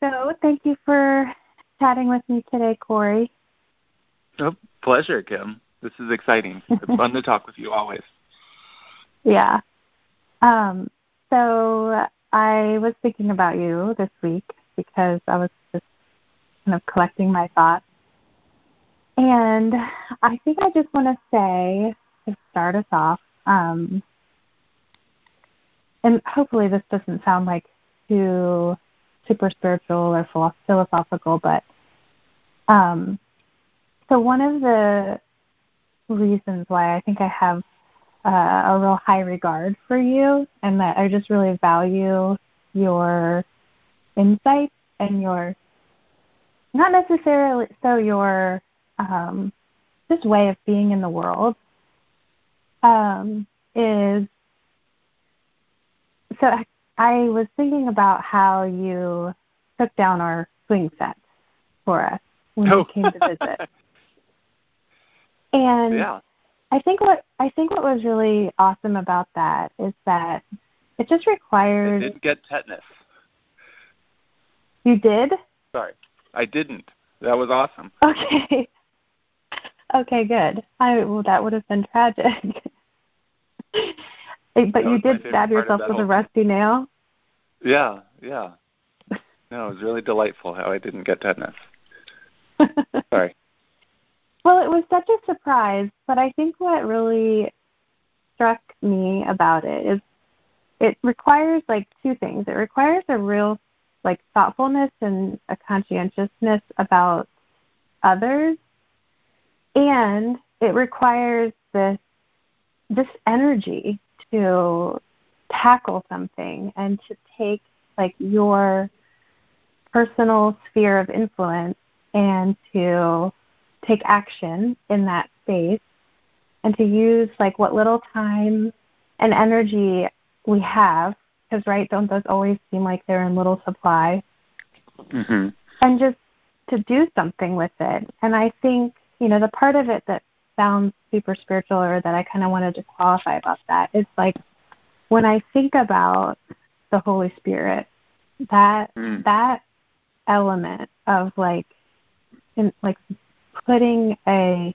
So thank you for chatting with me today, Corey. Oh, pleasure, Kim. This is exciting. It's fun to talk with you always. Yeah. Um, so I was thinking about you this week because I was just kind of collecting my thoughts. And I think I just want to say, to start us off, um, and hopefully this doesn't sound like too super spiritual or philosophical, but um, so one of the reasons why I think I have uh, a real high regard for you, and that I just really value your insight and your not necessarily so your um, just way of being in the world um, is so I, was thinking about how you took down our swing set for us when oh. you came to visit. and yeah. I think what I think what was really awesome about that is that it just required. I did get tetanus. You did? Sorry, I didn't. That was awesome. Okay. Okay, good. I well, that would have been tragic. but you did stab yourself with a rusty nail. Yeah, yeah. No, it was really delightful how I didn't get tetanus. Sorry. Well, it was such a surprise, but I think what really struck me about it is it requires like two things. It requires a real like thoughtfulness and a conscientiousness about others and it requires this this energy to tackle something and to take like your personal sphere of influence and to take action in that space and to use like what little time and energy we have because right don't those always seem like they're in little supply mm-hmm. and just to do something with it and i think you know the part of it that sounds super spiritual or that i kind of wanted to qualify about that. It's like when i think about the holy spirit that mm. that element of like in like putting a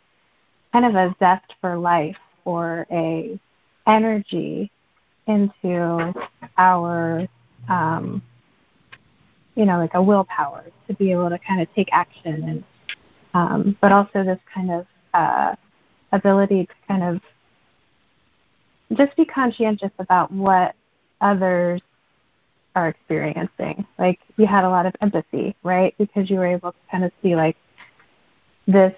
kind of a zest for life or a energy into our um, you know like a willpower to be able to kind of take action and um, but also this kind of uh, ability to kind of just be conscientious about what others are experiencing. Like you had a lot of empathy, right? Because you were able to kind of see like this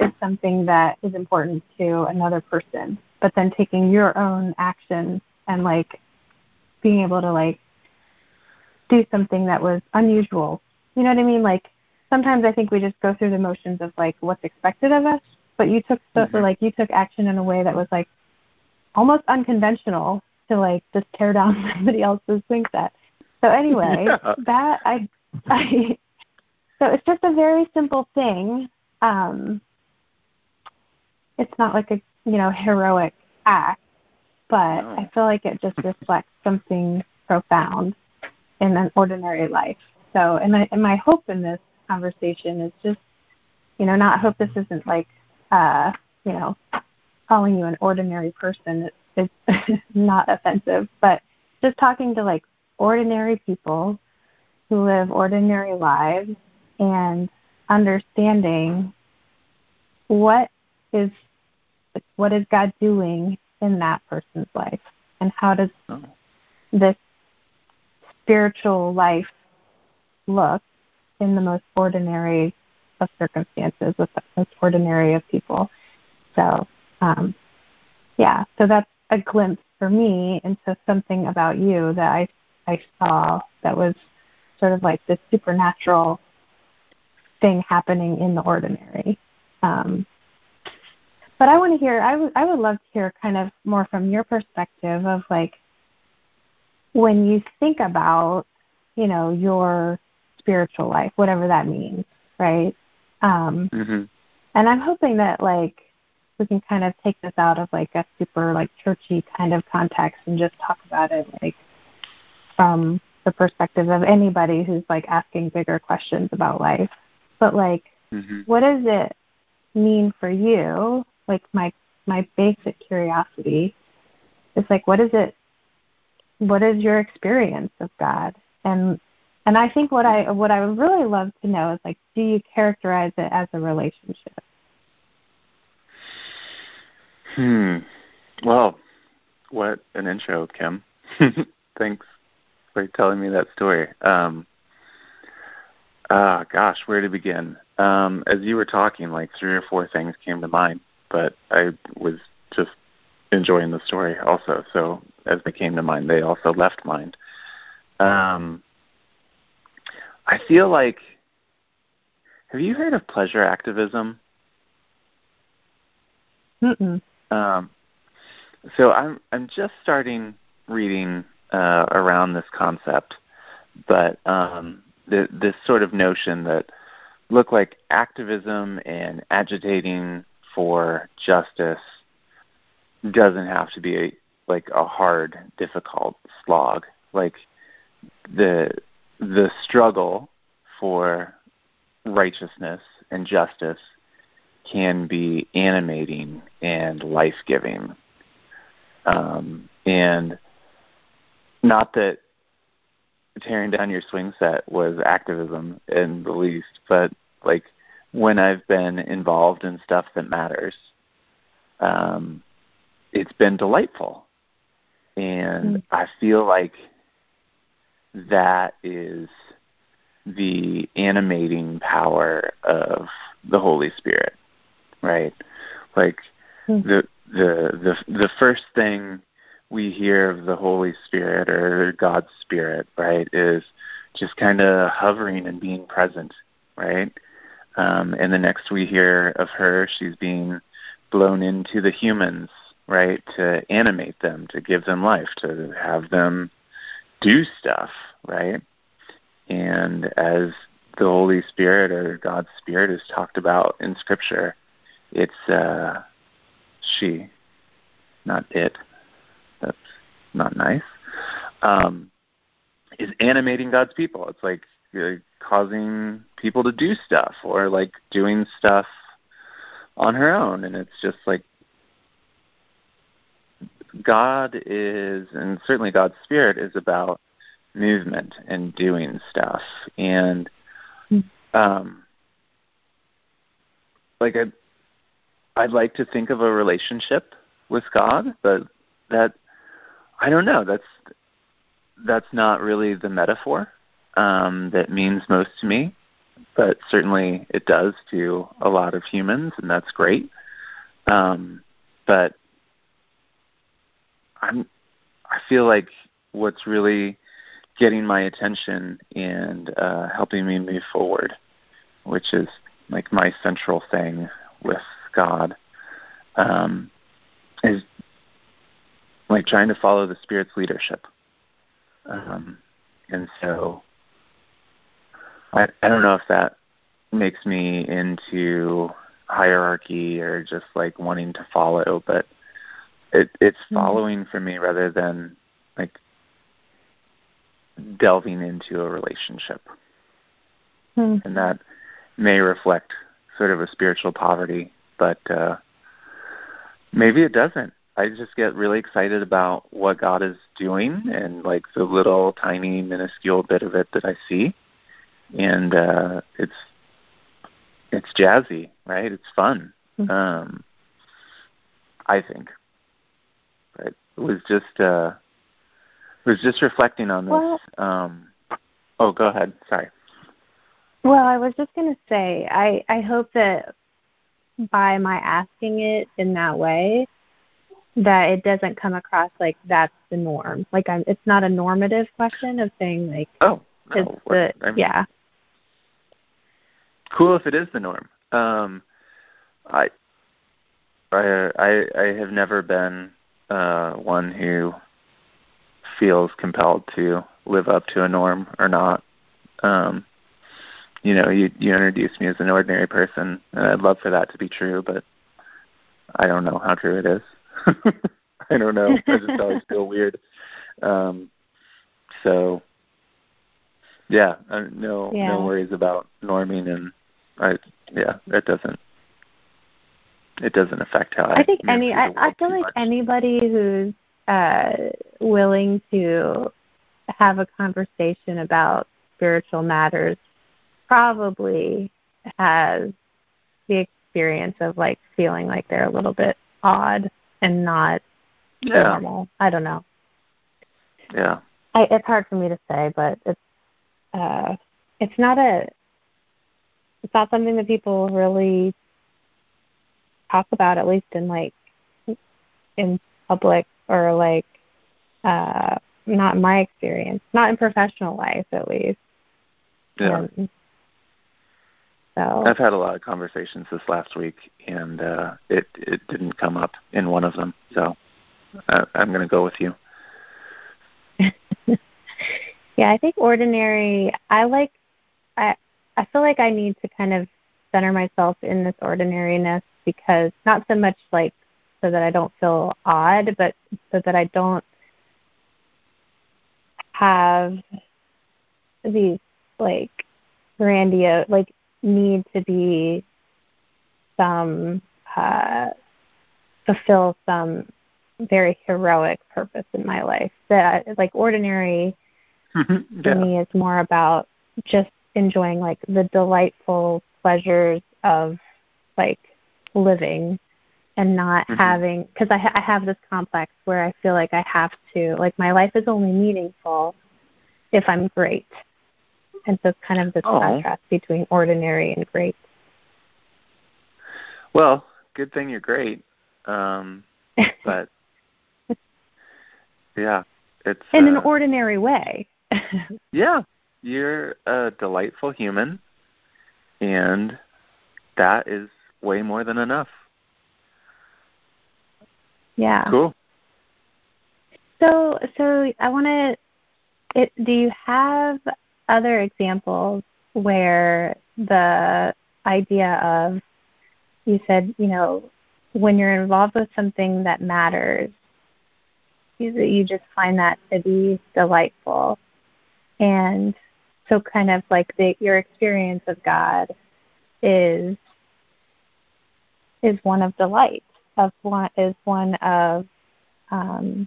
is something that is important to another person, but then taking your own action and like being able to like do something that was unusual. You know what I mean? Like sometimes I think we just go through the motions of like what's expected of us, but you took stuff mm-hmm. like you took action in a way that was like almost unconventional to like just tear down somebody else's swing set. So anyway, yeah. that I I so it's just a very simple thing. Um it's not like a you know heroic act, but no. I feel like it just reflects something profound in an ordinary life. So, and, I, and my hope in this conversation is just, you know, not hope this isn't like, uh, you know, calling you an ordinary person. It's, it's not offensive, but just talking to like ordinary people who live ordinary lives and understanding what is what is God doing in that person's life and how does this spiritual life look in the most ordinary of circumstances with the most ordinary of people. So um, yeah, so that's a glimpse for me into something about you that I I saw that was sort of like this supernatural thing happening in the ordinary. Um, but I want to hear. I would I would love to hear kind of more from your perspective of like when you think about you know your spiritual life, whatever that means, right? Um, mm-hmm. And I'm hoping that like we can kind of take this out of like a super like churchy kind of context and just talk about it like from the perspective of anybody who's like asking bigger questions about life. But like, mm-hmm. what does it mean for you? Like my my basic curiosity is like, what is it? What is your experience of God? And and I think what I what I would really love to know is like, do you characterize it as a relationship? Hmm. Well, what an intro, Kim. Thanks for telling me that story. Um, ah, gosh, where to begin? Um, as you were talking, like three or four things came to mind, but I was just enjoying the story also. So as they came to mind, they also left mind. Um, I feel like. Have you heard of pleasure activism? Mm-mm. Um, so I'm I'm just starting reading uh, around this concept, but um, the, this sort of notion that look like activism and agitating for justice doesn't have to be a, like a hard, difficult slog. Like the the struggle for righteousness and justice can be animating and life giving. Um, and not that tearing down your swing set was activism in the least, but like when I've been involved in stuff that matters, um, it's been delightful. And mm. I feel like that is the animating power of the Holy Spirit, right? Like mm. the the the the first thing we hear of the Holy Spirit or God's Spirit, right, is just kind of hovering and being present, right? Um, and the next we hear of her, she's being blown into the humans, right, to animate them, to give them life, to have them do stuff, right? And as the Holy Spirit or God's Spirit is talked about in Scripture, it's uh, she, not it. That's not nice. Um, is animating God's people. It's like uh, causing people to do stuff or like doing stuff on her own, and it's just like God is, and certainly God's Spirit is about movement and doing stuff, and um, like I, I'd like to think of a relationship with God, but that I don't know. That's that's not really the metaphor um, that means most to me, but certainly it does to a lot of humans, and that's great. Um, but I'm I feel like what's really getting my attention and uh, helping me move forward, which is like my central thing with God, um, is like trying to follow the Spirit's leadership. Um, and so I, I don't know if that makes me into hierarchy or just like wanting to follow, but it, it's mm-hmm. following for me rather than like delving into a relationship. Mm-hmm. And that may reflect sort of a spiritual poverty, but uh, maybe it doesn't. I just get really excited about what God is doing and like the little tiny minuscule bit of it that I see, and uh, it's it's jazzy, right? It's fun. Mm-hmm. Um, I think. Was just uh, was just reflecting on this. Well, um, oh, go ahead. Sorry. Well, I was just going to say, I I hope that by my asking it in that way, that it doesn't come across like that's the norm. Like I'm, it's not a normative question of saying like, oh, no, the, I mean, yeah. Cool if it is the norm. Um, I, I, I, I have never been uh, one who feels compelled to live up to a norm or not. Um, you know, you you introduced me as an ordinary person, and I'd love for that to be true, but I don't know how true it is. I don't know. I just always feel weird. Um, so, Yeah, uh, no Yeah. no worries about norming, and I yeah it doesn't it doesn't affect how I. I think any. I, I feel like much. anybody who's uh, willing to have a conversation about spiritual matters probably has the experience of like feeling like they're a little bit odd and not Yeah, normal. I don't know. yeah, I, it's hard for me to say, but it's uh, it's not a it's not something that people really talk about, at least in like in public or like uh, not in my experience, not in professional life at least. yeah. And so I've had a lot of conversations this last week, and uh, it it didn't come up in one of them. So uh, I'm going to go with you. yeah, I think ordinary. I like. I I feel like I need to kind of center myself in this ordinariness because not so much like so that I don't feel odd, but so that I don't have these like grandiose like need to be some uh fulfill some very heroic purpose in my life that like ordinary for yeah, me is more about just enjoying like the delightful pleasures of like living and not Mhm. having because I, ha- I have this complex where I feel like I have to like my life is only meaningful if I'm great, and so it's kind of this Oh. contrast between ordinary and great. Well, good thing you're great. Um, but yeah, it's in an uh, ordinary way. yeah, you're a delightful human, and that is way more than enough. yeah. Cool. So, so I want to. Do you have other examples where the idea of you said, you know, when you're involved with something that matters, you, you just find that to be delightful, and so kind of like the, your experience of God is is one of delight, of one is one of um,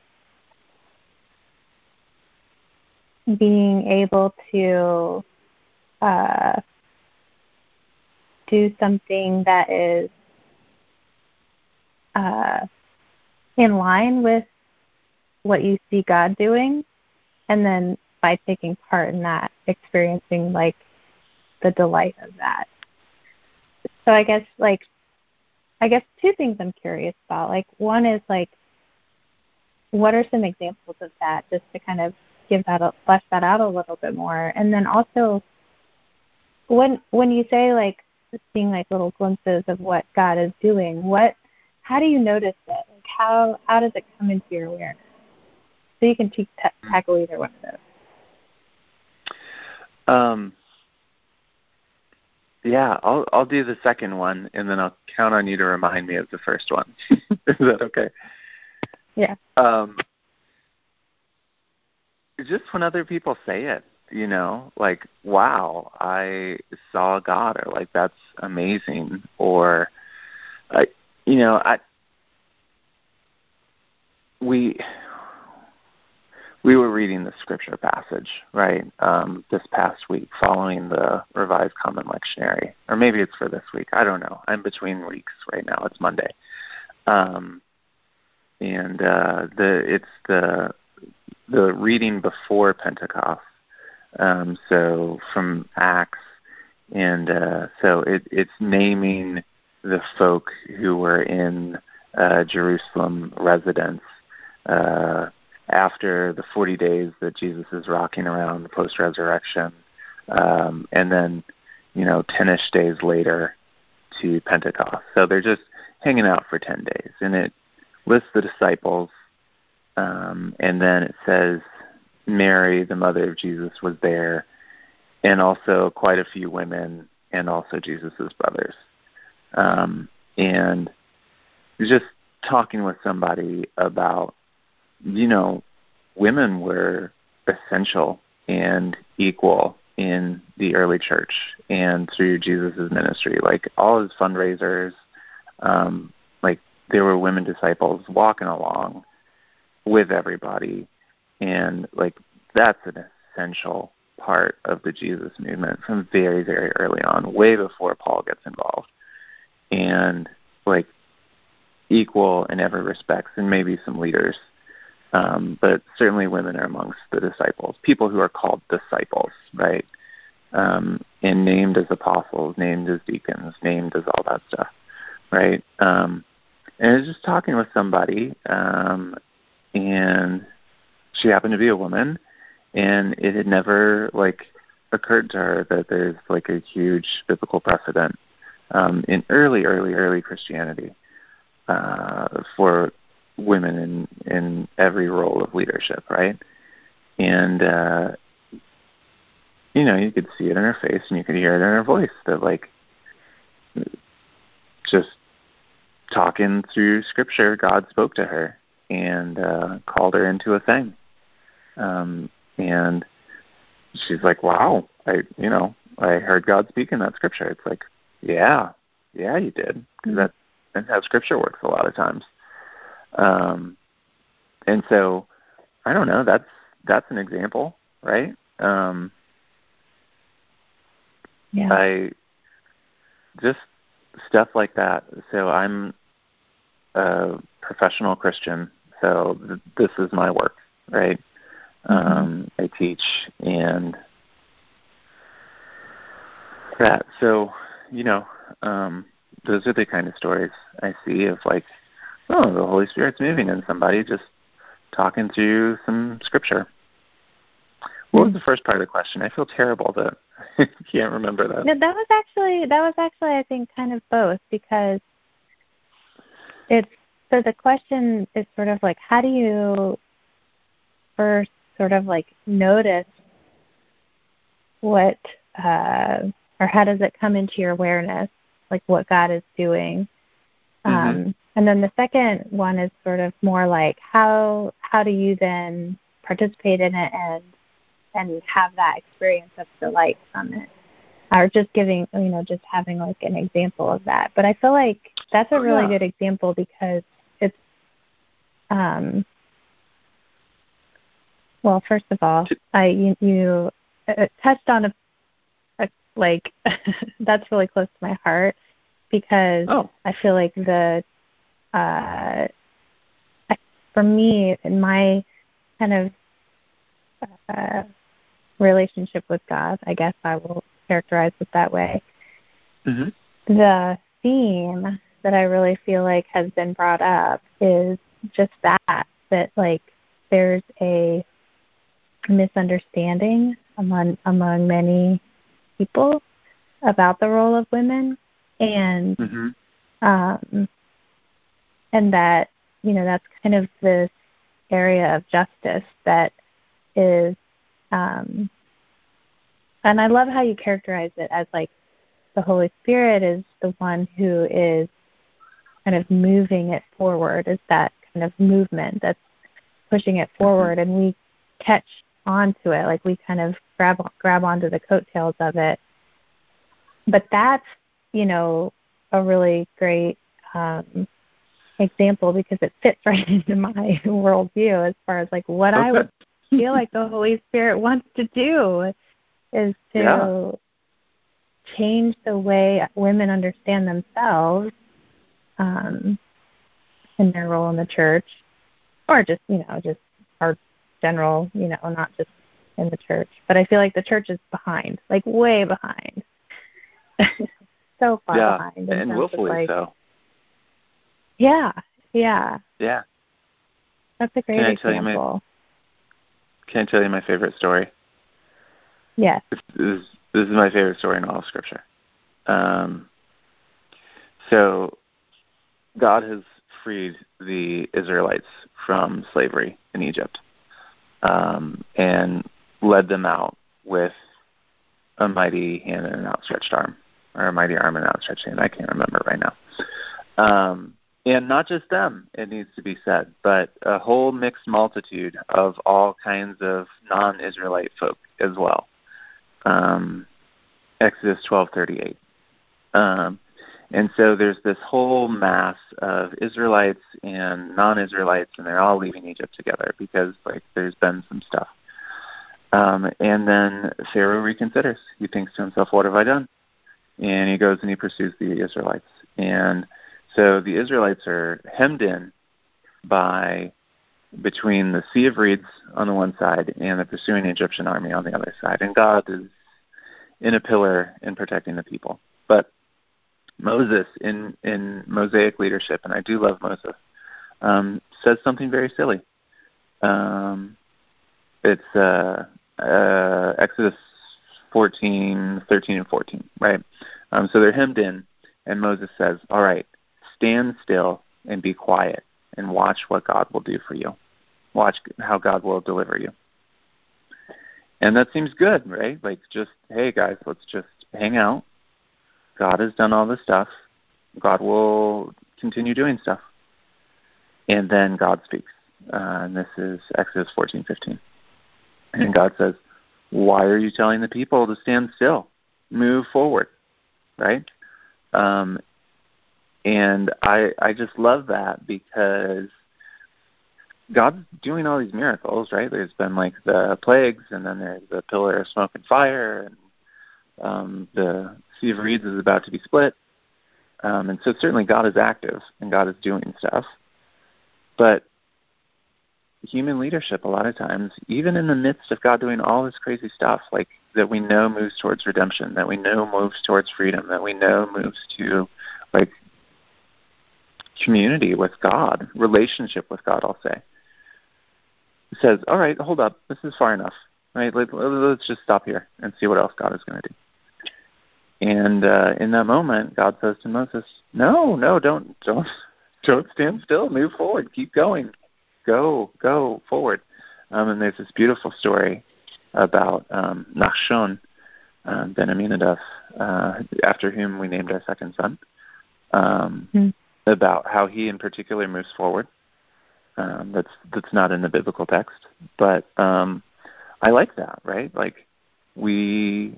being able to uh, do something that is uh, in line with what you see God doing, and then by taking part in that, experiencing like the delight of that. So I guess like I guess two things I'm curious about. Like one is like what are some examples of that just to kind of give that a, flesh that out a little bit more? And then also when when you say like seeing like little glimpses of what God is doing what how do you notice it? Like how how does it come into your awareness? So you can t- tackle either one of those. Um, yeah, I'll I'll do the second one, and then I'll count on you to remind me of the first one. Is that okay? yeah Um, just when other people say it, you know, like "Wow, I saw God," or like "That's amazing," or, I, you know, I we we were reading the scripture passage right um, this past week following the revised common lectionary. Or maybe it's for this week. I don't know. I'm between weeks right now. It's monday. Um, and uh, the it's the the reading before pentecost. Um, so from acts. And uh, so it, it's naming the folk who were in uh, jerusalem residence uh, after the 40 days that Jesus is rocking around the post resurrection, um, and then, you know, 10 ish days later to Pentecost. So they're just hanging out for 10 days. And it lists the disciples, um, and then it says Mary, the mother of Jesus, was there, and also quite a few women, and also Jesus' brothers. Um, and just talking with somebody about you know, women were essential and equal in the early church and through Jesus' ministry. Like all his fundraisers, um, like there were women disciples walking along with everybody, and like that's an essential part of the Jesus movement from very very early on, way before Paul gets involved, and like equal in every respect, and maybe some leaders um, but certainly women are amongst the disciples, people who are called disciples, right? Um, and named as apostles, named as deacons, named as all that stuff, right? Um, and I was just talking with somebody, um, and she happened to be a woman, and it had never like occurred to her that there's like a huge biblical precedent um, in early, early, early Christianity uh, for women in in every role of leadership, right? And uh, you know, you could see it in her face and you could hear it in her voice that like just talking through scripture, God spoke to her and uh, called her into a thing. Um, and she's like, "Wow, I you know I heard God speak in that scripture." It's like, yeah, yeah, you did because that that's how scripture works a lot of times. Um, and so, I don't know. That's that's an example, right? Um, yeah. I just stuff like that. So I'm a professional Christian. So th- this is my work, right? Mm-hmm. Um, I teach and that. So you know, um, those are the kind of stories I see of like oh, the Holy Spirit's moving in somebody, just talking through some scripture. What was the first part of the question? I feel terrible that I can't remember that. No, that was actually that was actually I think kind of both because it's so the question is sort of like how do you first sort of like notice what uh or how does it come into your awareness like what God is doing mm-hmm. um and then the second one is sort of more like how how do you then participate in it and and have that experience of delight from it or just giving you know just having like an example of that but i feel like that's a really yeah. good example because it's um well first of all i you, you uh, touched on a, a like that's really close to my heart because oh. i feel like the uh, I, for me, in my kind of uh, relationship with God, I guess I will characterize it that way. Mm-hmm. The theme that I really feel like has been brought up is just that that like there's a misunderstanding among among many people about the role of women and mm-hmm. um and that you know that's kind of this area of justice that is um and I love how you characterize it as like the Holy Spirit is the one who is kind of moving it forward, is that kind of movement that's pushing it forward and we catch onto it, like we kind of grab grab onto the coattails of it. But that's, you know, a really great um example because it fits right into my worldview as far as like what okay. I would feel like the Holy Spirit wants to do is to yeah. change the way women understand themselves um, in their role in the church, or just you know just our general you know not just in the church. But I feel like the church is behind, like way behind, so far yeah, behind. and willfully like, so. Yeah, yeah. Yeah. That's a great can I example. You my, can I tell you my favorite story? Yes. This, this, this is my favorite story in all of Scripture. Um, so, God has freed the Israelites from slavery in Egypt um, and led them out with a mighty hand and an outstretched arm, or a mighty arm and outstretched hand. I can't remember right now. Um, and not just them, it needs to be said, but a whole mixed multitude of all kinds of non Israelite folk as well. um, Exodus 12:38. Um, and so there's this whole mass of Israelites and non-Israelites, and they're all leaving Egypt together because like there's been some stuff. Um, and then Pharaoh reconsiders. He thinks to himself, "What have I done?" And he goes and he pursues the Israelites. And so the Israelites are hemmed in by between the Sea of Reeds on the one side and the pursuing Egyptian army on the other side. And God is in a pillar in protecting the people. But Moses, in, in Mosaic leadership, and I do love Moses, um, says something very silly. Um, it's uh, uh, Exodus 14, 13, and 14, right? Um, so they're hemmed in, and Moses says, All right, stand still and be quiet and watch what God will do for you. Watch how God will deliver you. And that seems good, right? Like just, hey guys, let's just hang out. God has done all this stuff. God will continue doing stuff. And then God speaks. Uh, and this is Exodus 14:15. And God says, "Why are you telling the people to stand still? Move forward." Right? Um, and I I just love that because God's doing all these miracles, right? There's been like the plagues, and then there's the pillar of smoke and fire, and um, the Sea of Reeds is about to be split. Um, and so certainly God is active and God is doing stuff. But human leadership, a lot of times, even in the midst of God doing all this crazy stuff, like that we know moves towards redemption, that we know moves towards freedom, that we know moves to like community with God, relationship with God, I'll say, says, all right, hold up, this is far enough, right? Let, us just stop here and see what else God is going to do. And uh, in that moment, God says to Moses, "No, no, don't, don't, don't stand still. Move forward. Keep going. Go, go forward." Um, and there's this beautiful story about um, Nachshon uh, ben Aminadab, uh, after whom we named our second son, um, mm-hmm. about how he in particular moves forward. Um, that's that's not in the biblical text, but um, I like that, right? Like we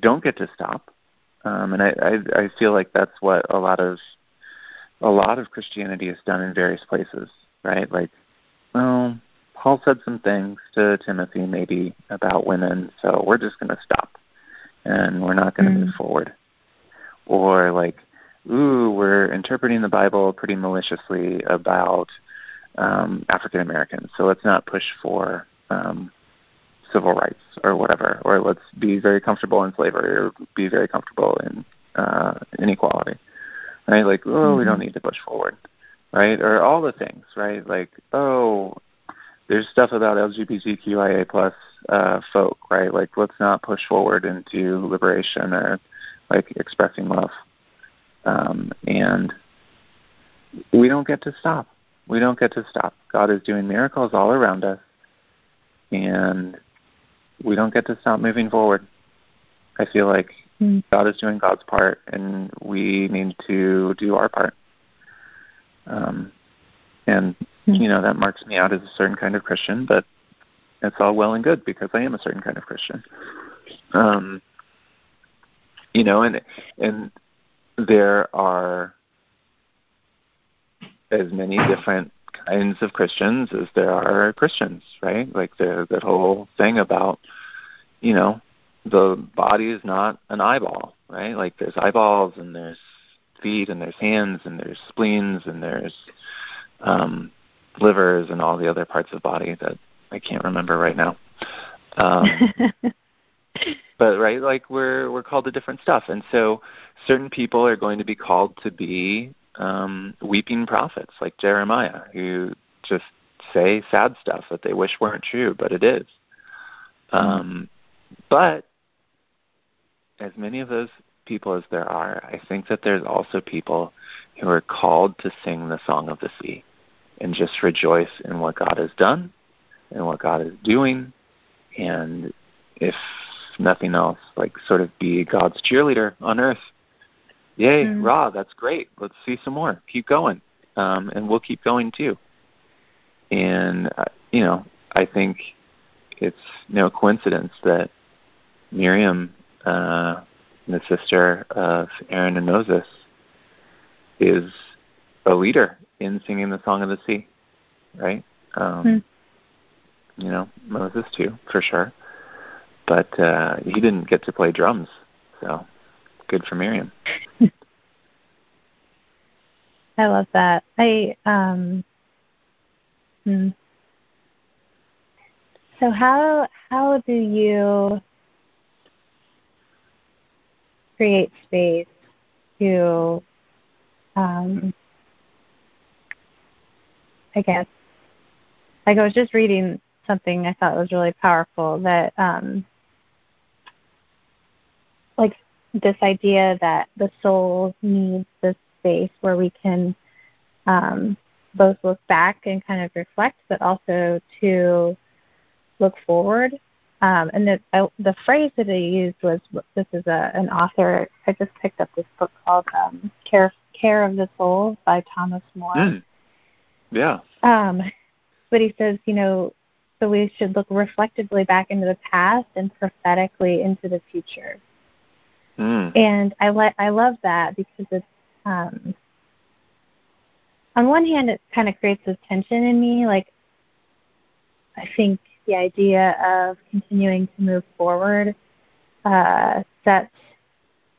don't get to stop um, and I, I I feel like that's what a lot of a lot of Christianity has done in various places, right? Like, well, Paul said some things to Timothy maybe about women, so we're just going to stop and we're not going to mm. move forward. Or like, ooh, we're interpreting the Bible pretty maliciously about um, African Americans, so let's not push for um, civil rights or whatever, or let's be very comfortable in slavery or be very comfortable in uh, inequality, right? Like, oh, mm-hmm. we don't need to push forward, right? Or all the things, right? Like, oh, there's stuff about LGBTQIA plus uh, folk, right? Like, let's not push forward into liberation or like expressing love, um, and we don't get to stop. We don't get to stop. God is doing miracles all around us, and we don't get to stop moving forward. I feel like mm. God is doing God's part, and we need to do our part. Um, and mm. you know that marks me out as a certain kind of Christian, but it's all well and good because I am a certain kind of Christian. Um, you know, and and there are as many different kinds of Christians as there are Christians, right? Like the that whole thing about, you know, the body is not an eyeball, right? Like there's eyeballs and there's feet and there's hands and there's spleens and there's um, livers and all the other parts of the body that I can't remember right now. Um, but right, like we're we're called to different stuff, and so certain people are going to be called to be um, weeping prophets like Jeremiah, who just say sad stuff that they wish weren't true, but it is. Um, but as many of those people as there are, I think that there's also people who are called to sing the song of the sea and just rejoice in what God has done and what God is doing, and if nothing else, like sort of be God's cheerleader on earth Yay, mm. Ra, that's great. Let's see some more. Keep going. Um, and we'll keep going too. And, uh, you know, I think it's no coincidence that Miriam, uh, the sister of Aaron and Moses, is a leader in singing the Song of the Sea, right? Um, hmm. You know, Moses too, for sure. But uh, he didn't get to play drums, so good for Miriam. I love that. I um. Hmm. So how how do you create space to um, I guess like I was just reading something I thought was really powerful that um, like this idea that the soul needs this space where we can um, both look back and kind of reflect, but also to look forward. Um, and the uh, the phrase that they used was this is a an author. I just picked up this book called um, Care Care of the Soul by Thomas Moore. Mm. Yeah. Um, but he says, you know, so we should look reflectively back into the past and prophetically into the future. Mm. And I like I love that because it's um, on one hand it kind of creates this tension in me, like I think the idea of continuing to move forward uh, sets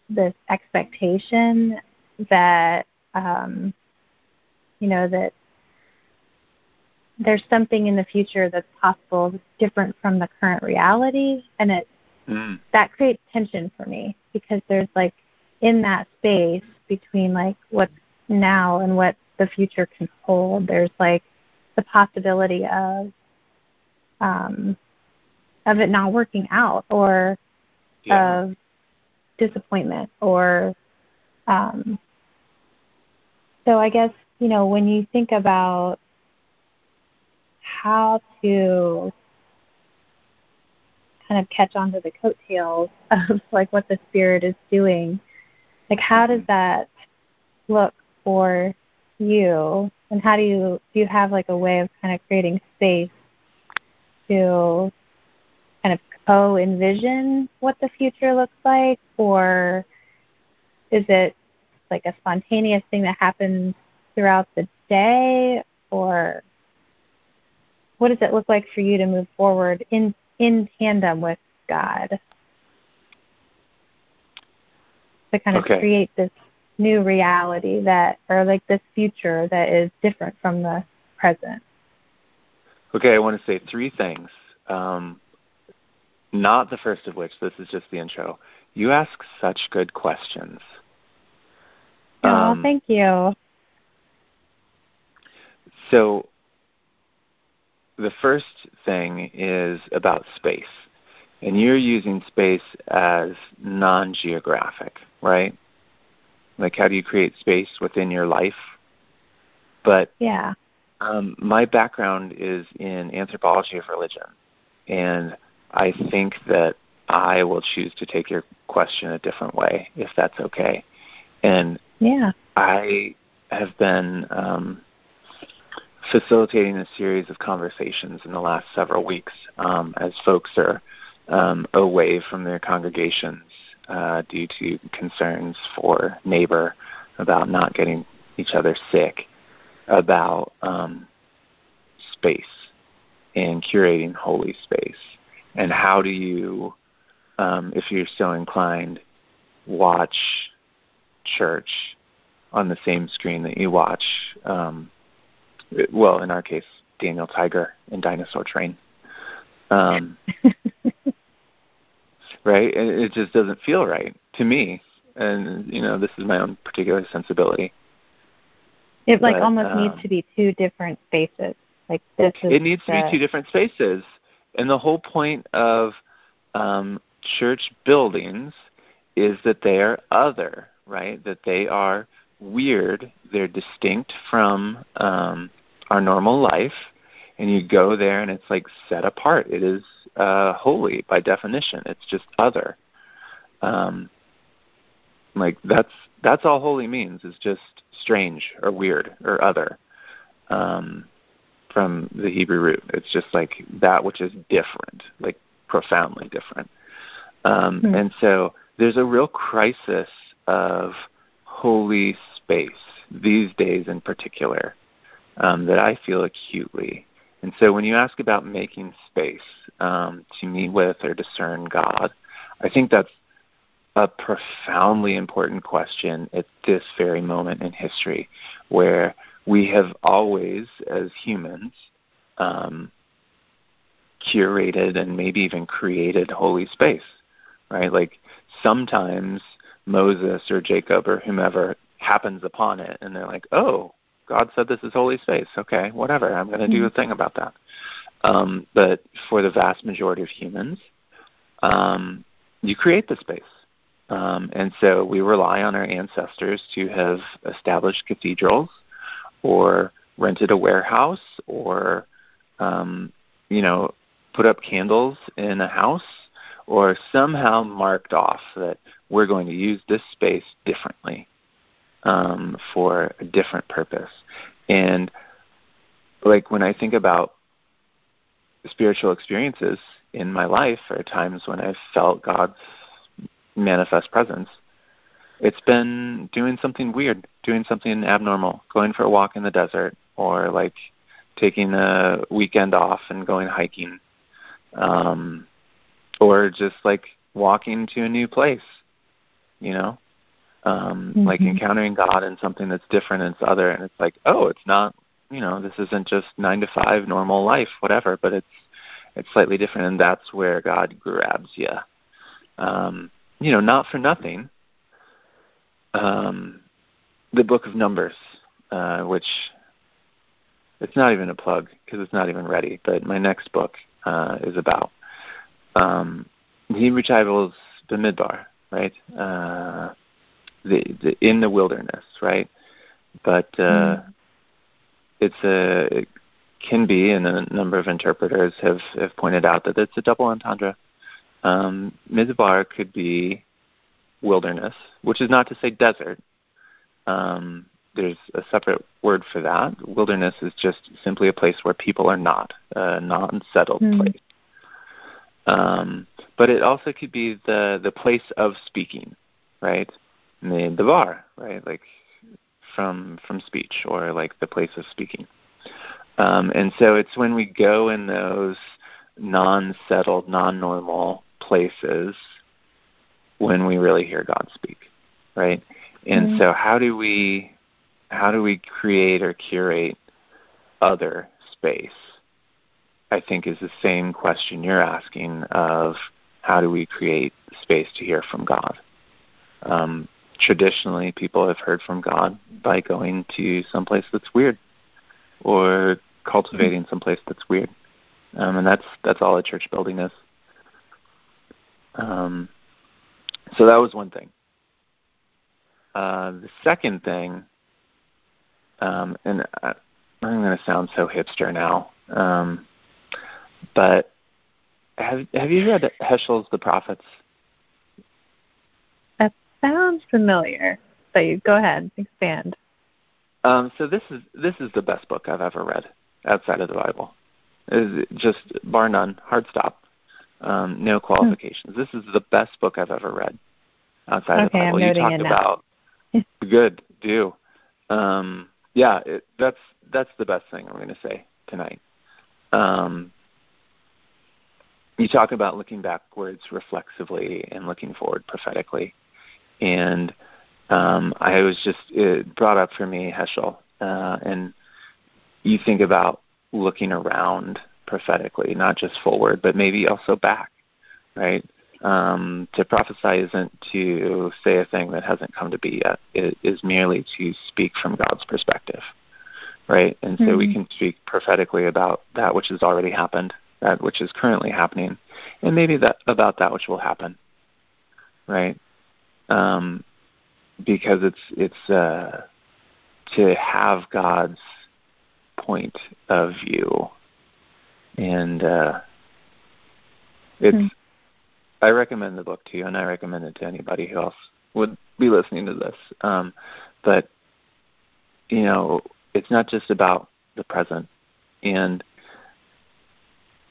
this expectation that um, you know that there's something in the future that's possible that's different from the current reality and it mm. that creates tension for me because there's like in that space between like what's now and what the future can hold there's like the possibility of um, of it not working out or yeah. of disappointment or um, so I guess you know when you think about how to kind of catch onto the coattails of like what the spirit is doing like how does mm-hmm. that look for you and how do you do you have like a way of kind of creating space to kind of co envision what the future looks like, or is it like a spontaneous thing that happens throughout the day, or what does it look like for you to move forward in in tandem with God? To kind of okay. create this new reality that or like this future that is different from the present Okay, I want to say three things. Um, not the first of which, this is just the intro. You ask such good questions. Oh, um, thank you. So, the first thing is about space. And you're using space as non geographic, right? Like, how do you create space within your life? But yeah. Um, my background is in anthropology of religion, and I think that I will choose to take your question a different way, if that's okay. And yeah, I have been um, facilitating a series of conversations in the last several weeks um, as folks are um, away from their congregations uh, due to concerns for neighbor about not getting each other sick about um, space and curating holy space. And how do you, um, if you're so inclined, watch church on the same screen that you watch, um, well, in our case, Daniel Tiger and Dinosaur Train. Um, right? It just doesn't feel right to me. And, you know, this is my own particular sensibility. It like but, almost um, needs to be two different spaces. Like this is It needs the, to be two different spaces. And the whole point of um, church buildings is that they are other, right? That they are weird. They're distinct from um, our normal life. And you go there and it's like set apart. It is uh, holy by definition. It's just other. Um, like that's that's all holy means is just strange or weird or other. Um, from the Hebrew root. It's just like that which is different, like profoundly different. Um, mm-hmm. And so there's a real crisis of holy space these days in particular um, that I feel acutely. And so when you ask about making space um, to meet with or discern God, I think that's a profoundly important question at this very moment in history where we have always, as humans, um, curated and maybe even created holy space, right? Like sometimes Moses or Jacob or whomever happens upon it and they're like, oh, God said this is holy space. Okay, whatever. I'm going to do a thing about that. Um, but for the vast majority of humans, um, you create the space. Um, and so we rely on our ancestors to have established cathedrals or rented a warehouse or, um, you know, put up candles in a house or somehow marked off that we're going to use this space differently um, for a different purpose. And like when I think about spiritual experiences in my life or times when I've felt God's manifest presence, it's been doing something weird, doing something abnormal, going for a walk in the desert, or like taking a weekend off and going hiking, um, or just like walking to a new place, you know, um, mm-hmm. like encountering God in something that's different and it's other, and it's like, oh, it's not, you know, this isn't just nine to five normal life, whatever, but it's it's slightly different, and that's where God grabs you. Um, you know, not for nothing. Um, the Book of Numbers, uh, which it's not even a plug because it's not even ready, but my next book uh, is about um, the Hebrew tribals, the Midbar, right? Uh, the, the in the wilderness, right? But uh, mm. it's a it can be, and a number of interpreters have have pointed out that it's a double entendre. Um, Midbar could be wilderness, which is not to say desert. Um, there's a separate word for that. Wilderness is just simply a place where people are not, a non-settled mm. place. Um, but it also could be the the place of speaking, right? the the bar, right? Like from from speech or like the place of speaking. Um, and so it's when we go in those non-settled, non-normal places when we really hear God speak, right? And mm-hmm. so how do we how do we create or curate other space? I think is the same question you're asking of how do we create space to hear from God? Um, traditionally people have heard from God by going to some place that's weird or cultivating some place that's weird. Um, and that's that's all a church building is. Um, so that was one thing. Uh, the second thing, um, and I, I'm going to sound so hipster now, um, but have have you read Heschel's The Prophets? That sounds familiar. So you go ahead, expand. Um, so this is this is the best book I've ever read outside of the Bible. Is just bar none, hard stop, um, no qualifications. Hmm. This is the best book I've ever read outside okay, of the Bible. I'm you talked about good, do. Um, yeah, it, that's that's the best thing I'm going to say tonight. Um, you talk about looking backwards reflexively and looking forward prophetically and um, I was just it brought up for me Heschel, uh, and you think about looking around prophetically, not just forward, but maybe also back, right? Um, to prophesy isn't to say a thing that hasn't come to be yet. It is merely to speak from God's perspective, right? And so mm-hmm. we can speak prophetically about that which has already happened, that which is currently happening, and maybe that about that which will happen, right? um, because it's it's uh, to have God's point of view, and uh, it's. Mm-hmm. I recommend the book to you, and I recommend it to anybody who else would be listening to this. Um, but you know, it's not just about the present, and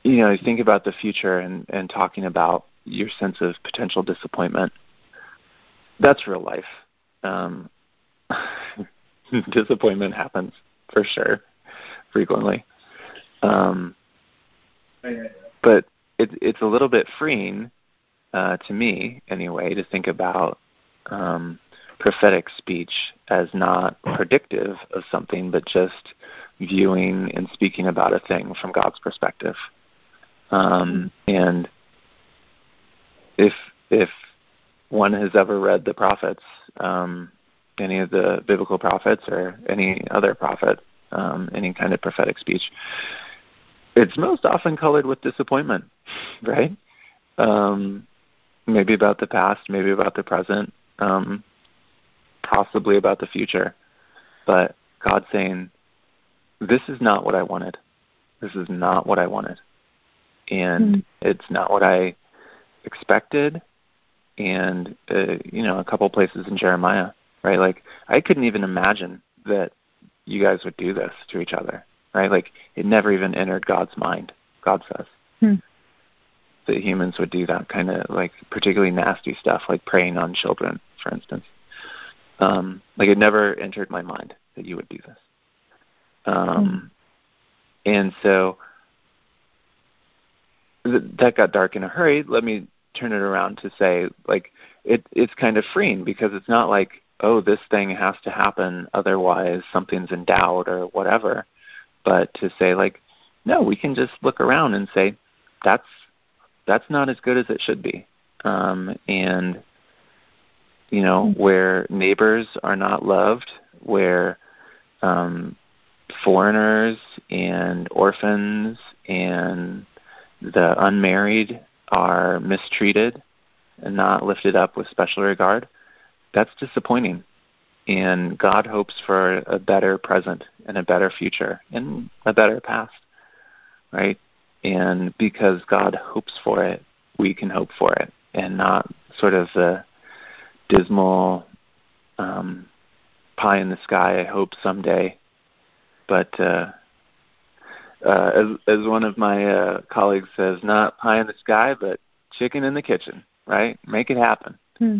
you know, you think about the future and, and talking about your sense of potential disappointment. That's real life. Um, disappointment happens for sure, frequently. Um, but it, it's a little bit freeing uh, to me, anyway, to think about um, prophetic speech as not predictive of something, but just viewing and speaking about a thing from God's perspective. Um, and if if one has ever read the prophets, um, any of the biblical prophets or any other prophet, um, any kind of prophetic speech, it's most often colored with disappointment, right? Um, maybe about the past, maybe about the present, um, possibly about the future. But God saying, This is not what I wanted. This is not what I wanted. And mm it's not what I expected. And, uh, you know, a couple places in Jeremiah, right? Like, I couldn't even imagine that you guys would do this to each other, right? Like, it never even entered God's mind, God says. Mm that humans would do that kind of like particularly nasty stuff, like preying on children, for instance. Um, like it never entered my mind that you would do this. Um, mm. And so th- that got dark in a hurry. Let me turn it around to say, like, it, it's kind of freeing because it's not like, oh, this thing has to happen, otherwise something's in doubt or whatever. But to say, like, no, we can just look around and say, that's that's not as good as it should be. Um, and you know, where neighbors are not loved, where um, foreigners and orphans and the unmarried are mistreated and not lifted up with special regard, that's disappointing. And God hopes for a better present and a better future and a better past, right? And because God hopes for it, we can hope for it and not sort of the dismal um, pie in the sky, I hope someday. But uh, uh, as, as one of my uh, colleagues says, not pie in the sky, but chicken in the kitchen, right? Make it happen. Hmm.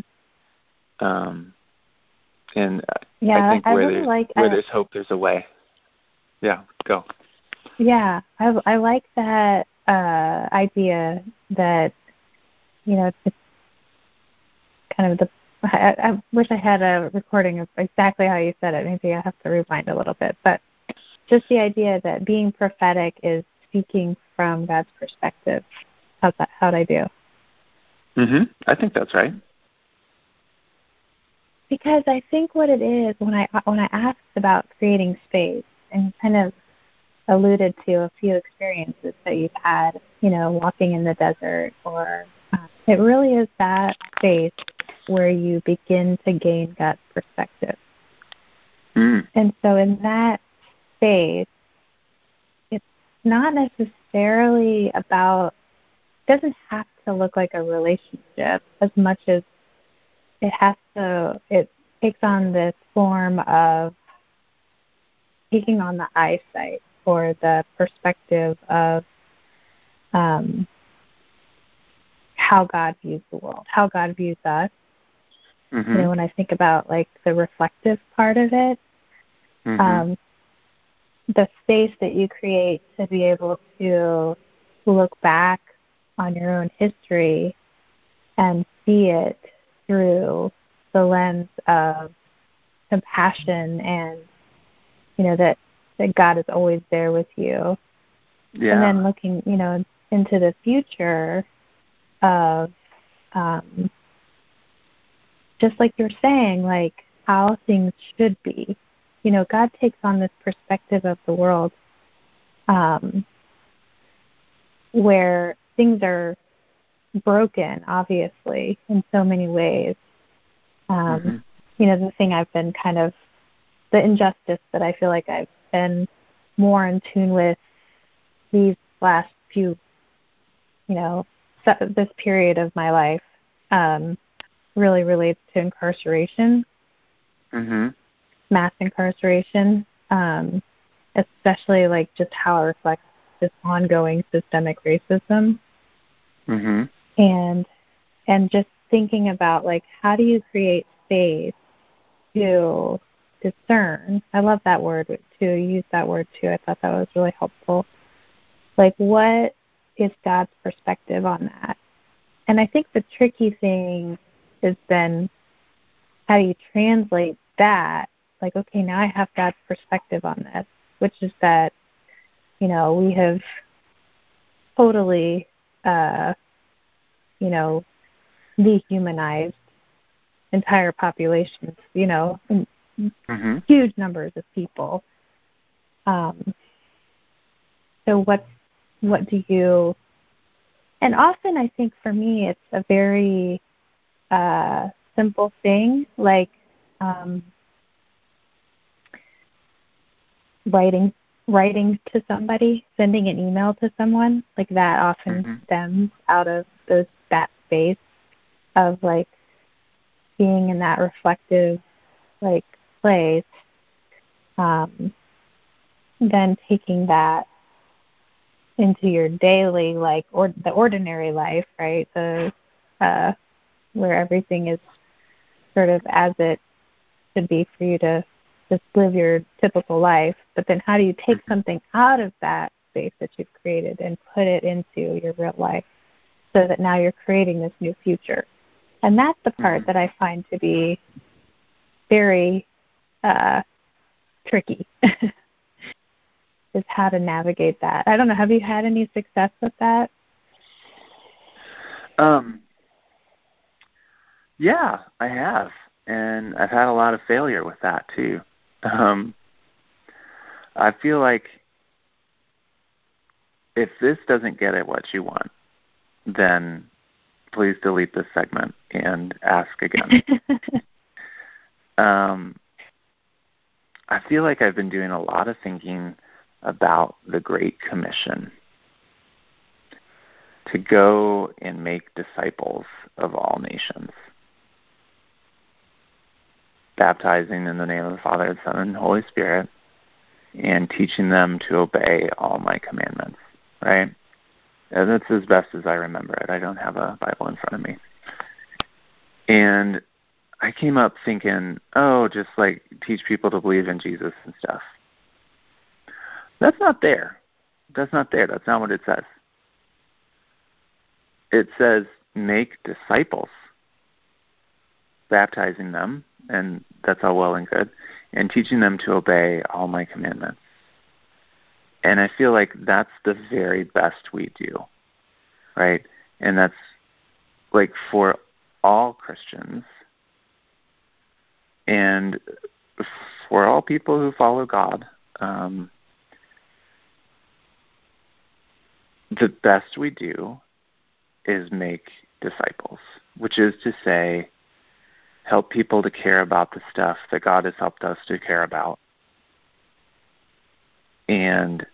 Um, and yeah, I think I where, really there's, like, where there's hope, there's a way. Yeah, go. Yeah, I I like that uh, idea that you know it's kind of the. I, I wish I had a recording of exactly how you said it. Maybe I have to rewind a little bit, but just the idea that being prophetic is speaking from God's perspective. How's that? How'd I do? Mhm. I think that's right. Because I think what it is when I when I asked about creating space and kind of alluded to a few experiences that you've had, you know, walking in the desert, or uh, it really is that space where you begin to gain that perspective. Mm. And so, in that space, it's not necessarily about, it doesn't have to look like a relationship as much as it has to, it takes on this form of taking on the eyesight or the perspective of um, how God views the world, how God views us. Mm-hmm. You know, when I think about like the reflective part of it, mm-hmm. um, the space that you create to be able to look back on your own history and see it through the lens of compassion and you know that that God is always there with you. Yeah. And then looking, you know, into the future of um, just like you're saying, like how things should be. You know, God takes on this perspective of the world um, where things are broken, obviously, in so many ways. Um, mm-hmm. You know, the thing I've been kind of the injustice that I feel like I've been more in tune with these last few, you know, this period of my life um, really relates to incarceration, mm-hmm. mass incarceration, um, especially like just how it reflects this ongoing systemic racism. Mm-hmm. And and just thinking about like how do you create space to discern. I love that word too. Use that word too. I thought that was really helpful. Like what is God's perspective on that? And I think the tricky thing is then how do you translate that? Like, okay, now I have God's perspective on this, which is that, you know, we have totally, uh, you know, dehumanized entire populations, you know, mm-hmm. huge numbers of people. Um, so what what do you and often I think for me it's a very uh, simple thing like um, writing writing to somebody, sending an email to someone, like that often mm-hmm. stems out of those space of like being in that reflective like place. Um, then taking that into your daily like or the ordinary life, right? The uh where everything is sort of as it should be for you to just live your typical life. But then how do you take something out of that space that you've created and put it into your real life so that now you're creating this new future? And that's the part mm-hmm. that I find to be very uh, tricky. is how to navigate that. I don't know. Have you had any success with that? Um, yeah, I have, and I've had a lot of failure with that too. Um, I feel like if this doesn't get at what you want, then please delete this segment and ask again. um, I feel like I've been doing a lot of thinking about the Great Commission to go and make disciples of all nations baptizing in the name of the Father, the Son, and Holy Spirit, and teaching them to obey all my commandments. Right? And that's as best as I remember it. I don't have a Bible in front of me. And I came up thinking, oh, just like teach people to believe in Jesus and stuff. That's not there. That's not there. That's not what it says. It says make disciples, baptizing them and that's all well and good, and teaching them to obey all my commandments. And I feel like that's the very best we do, right? And that's like for all Christians and for all people who follow God. Um, the best we do is make disciples, which is to say, help people to care about the stuff that God has helped us to care about and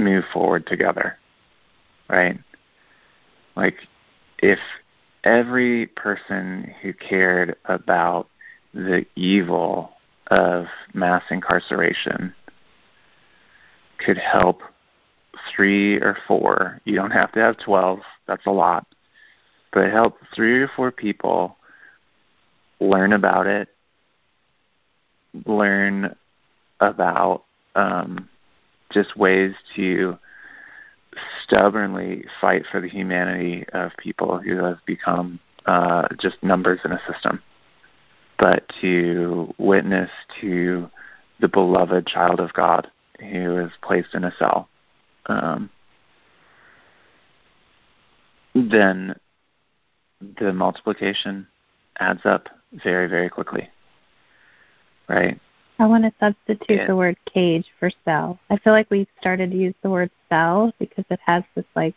move forward together. Right? Like if every person who cared about the evil of mass incarceration could help three or four, you don't have to have 12, that's a lot, but help three or four people learn about it, learn about um, just ways to stubbornly fight for the humanity of people who have become uh, just numbers in a system, but to witness to the beloved child of God who is placed in a cell. Um, then the multiplication adds up very, very quickly. Right? I want to substitute yeah. the word cage for cell. I feel like we've started to use the word cell because it has this like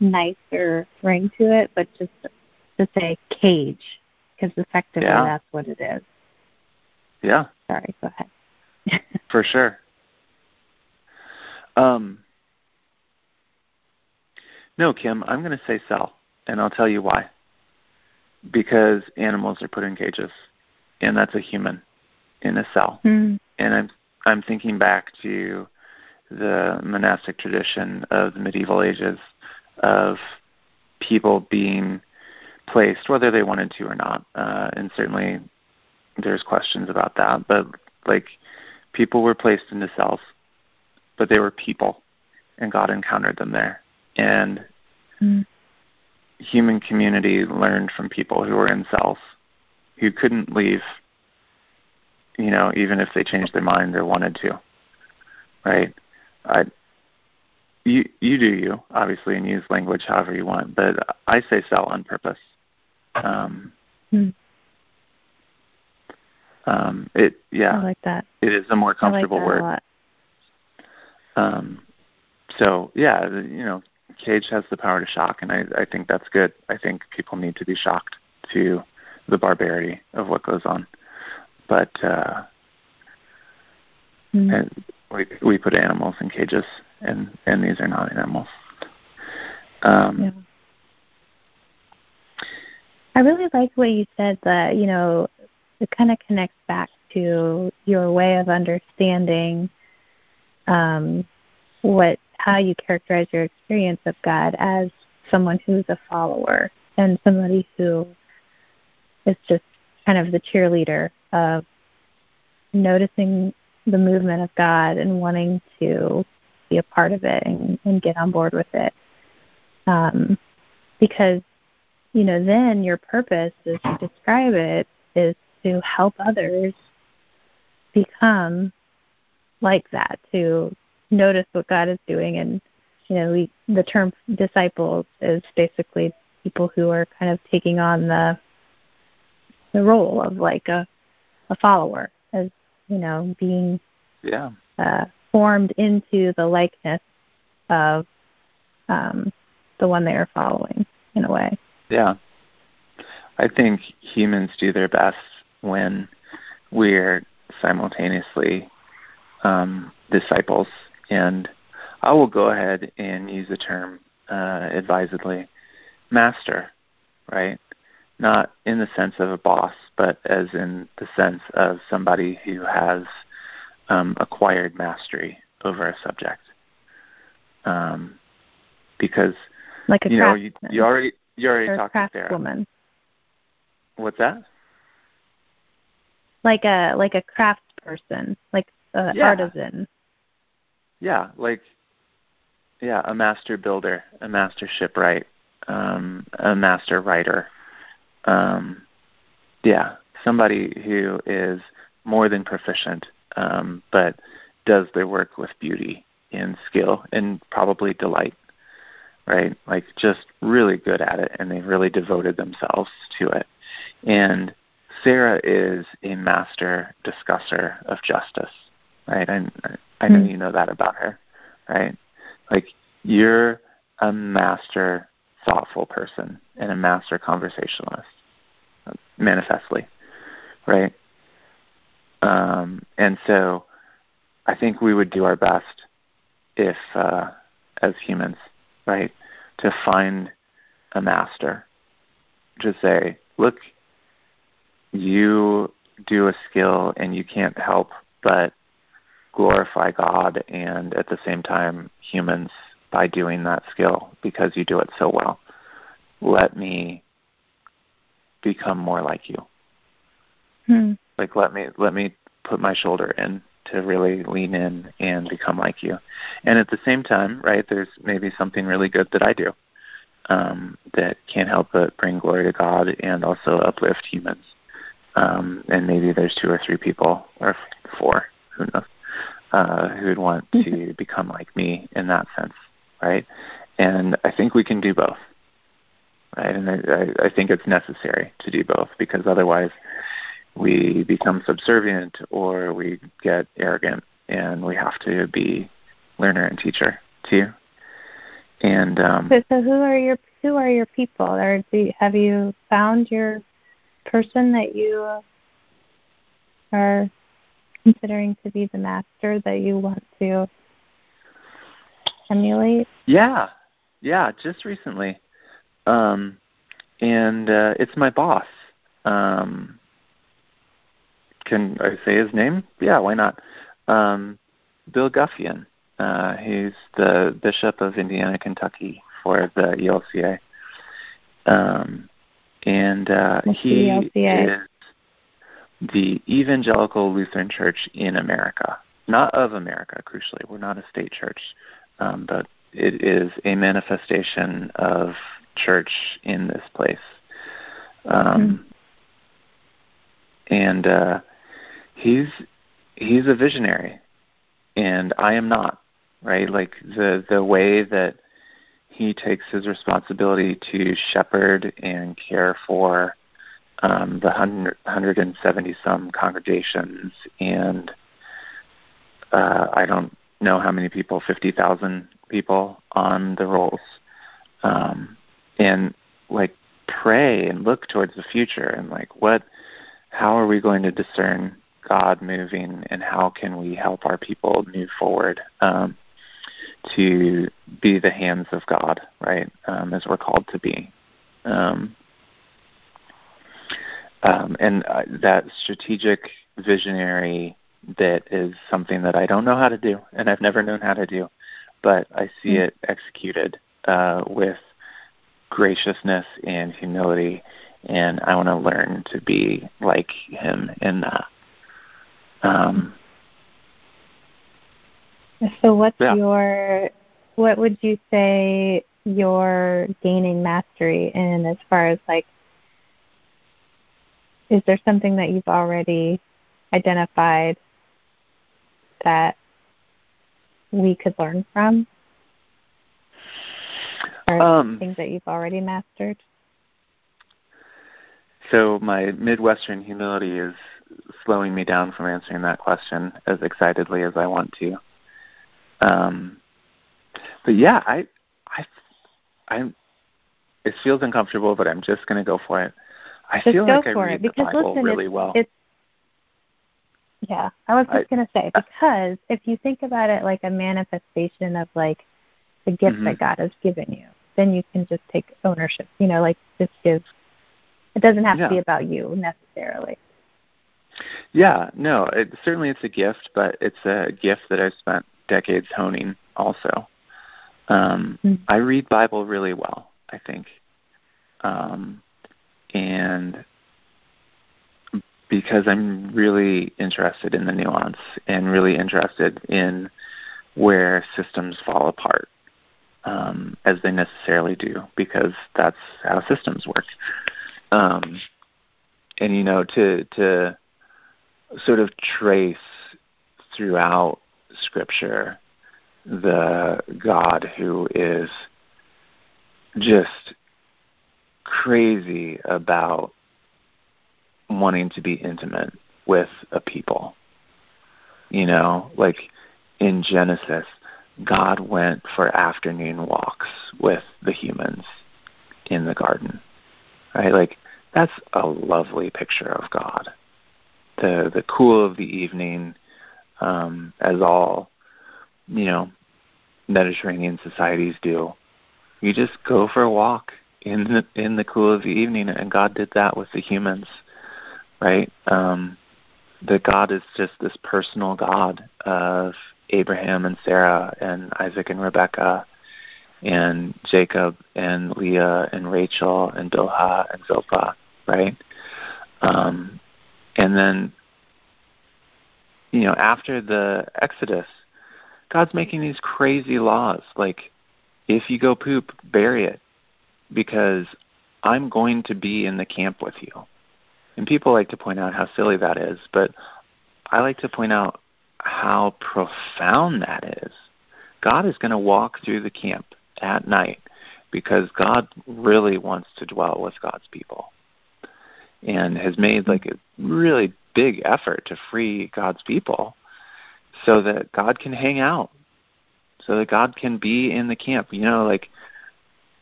nicer ring to it, but just to say cage because effectively yeah. that's what it is. Yeah. Sorry, go ahead. for sure. Um, no, Kim, I'm going to say cell, and I'll tell you why because animals are put in cages, and that's a human in a cell. Mm. And I'm I'm thinking back to the monastic tradition of the medieval ages of people being placed, whether they wanted to or not. Uh, and certainly there's questions about that. But like people were placed into cells, but they were people, and God encountered them there. And mm. human community learned from people who were in cells, who couldn't leave. You know, even if they changed their mind or wanted to, right? I you you do you obviously and use language however you want, but I say cell on purpose. Um, hmm. um, it yeah, I like that. It is a more comfortable like word. Um, so yeah, the, you know, cage has the power to shock, and I I think that's good. I think people need to be shocked to the barbarity of what goes on, but uh, mm. and we we put animals in cages and and these are not animals. Um, yeah. I really like what you said that you know it kind of connects back to your way of understanding um, what how you characterize your experience of God as someone who's a follower and somebody who is just kind of the cheerleader of noticing the movement of God and wanting to be a part of it and, and get on board with it. Um, because, you know, then your purpose, as you describe it, is to help others become like that, to notice what God is doing. And, you know, we, the term disciples is basically people who are kind of taking on the the role of like a a follower as you know being yeah uh, formed into the likeness of um, the one they are following in a way. Yeah. I think humans do their best when we're simultaneously um, disciples. And I will go ahead and use the term uh, advisedly master, right? Not in the sense of a boss, but as in the sense of somebody who has um, acquired mastery over a subject. Um, because like a you know you, you already you already or talked to Sarah. Woman. What's that? Like a like a craft person, like an yeah. artisan. Yeah, like yeah, a master builder, a master shipwright, um, a master writer. Um, yeah, somebody who is more than proficient um, but does their work with beauty and skill and probably delight, right? Like just really good at it, and they've really devoted themselves to it. And Sarah is a master discusser of justice, right? I, I know mm-hmm. you know that about her, right? Like you're a master thoughtful person and a master conversationalist, manifestly, right? Um, and so I think we would do our best if, uh, as humans, right, to find a master. To say, look, you do a skill and you can't help but glorify God and at the same time humans by doing that skill because you do it so well. Let me become more like you. Hmm. Like let me let me put my shoulder in to really lean in and become like you. And at the same time, right, there's maybe something really good that I do um, that can't help but bring glory to God and also uplift humans. Um, and maybe there's two or three people or four, who knows, uh, who would want to become like me in that sense, right? And I think we can do both, right? And I, I think it's necessary to do both because otherwise we become subservient or we get arrogant and we have to be learner and teacher too and um so, so who are your who are your people or do, have you found your person that you are considering to be the master that you want to emulate yeah yeah just recently um and uh it's my boss um can I say his name? Yeah, why not? Um, Bill Gafkjen. Uh, he's the Bishop of Indiana, Kentucky for the ELCA. Um, and uh, he is the Evangelical Lutheran Church in America, not of America. Crucially, we're not a state church, um, but it is a manifestation of church in this place. Um, mm-hmm. And uh, he's he's a visionary, and I am not. Right, like the the way that he takes his responsibility to shepherd and care for um, the 170 some congregations and uh, I don't know how many people, 50,000 people on the rolls. Um, and like pray and look towards the future and like what, how are we going to discern God moving and how can we help our people move forward? Um, to be the hands of God, right? Um, as we're called to be. Um, um, and uh, that strategic visionary that is something that I don't know how to do, and I've never known how to do, but I see mm-hmm. it executed uh, with graciousness and humility, and I want to learn to be like him in that. Um, so what's yeah. your what would you say you're gaining mastery in as far as like is there something that you've already identified that we could learn from? Or um, things that you've already mastered? So my Midwestern humility is slowing me down from answering that question as excitedly as I want to. Um, but yeah, I, I, I, it feels uncomfortable, but I'm just going to go for it. I just feel like I read it, the Bible listen, really it's, well. It's, yeah, I was just going to say because if you think about it like a manifestation of like the gift mm-hmm. that God has given you, then you can just take ownership. You know, like just give. It doesn't have yeah. to be about you necessarily. Yeah, no, it, certainly it's a gift, but it's a gift that I've spent decades honing also. Um, mm-hmm. I read Bible really well, I think. Um, and because I'm really interested in the nuance and really interested in where systems fall apart, um, as they necessarily do, because that's how systems work. Um, and you know, to to sort of trace throughout Scripture the God who is just crazy about wanting to be intimate with a people. You know, like in Genesis, God went for afternoon walks with the humans in the garden. Right? Like that's a lovely picture of God. The the cool of the evening, um, as all, you know, Mediterranean societies do. You just go for a walk in the in the cool of the evening, and God did that with the humans, right? Um, that God is just this personal God of Abraham and Sarah and Isaac and Rebecca and Jacob and Leah and Rachel and Bilhah and Zilpah, right? Um, and then, you know, after the Exodus, God's making these crazy laws like if you go poop, bury it because I'm going to be in the camp with you. And people like to point out how silly that is, but I like to point out how profound that is. God is going to walk through the camp at night because God really wants to dwell with God's people and has made like a really big effort to free God's people so that God can hang out, so that God can be in the camp. You know, like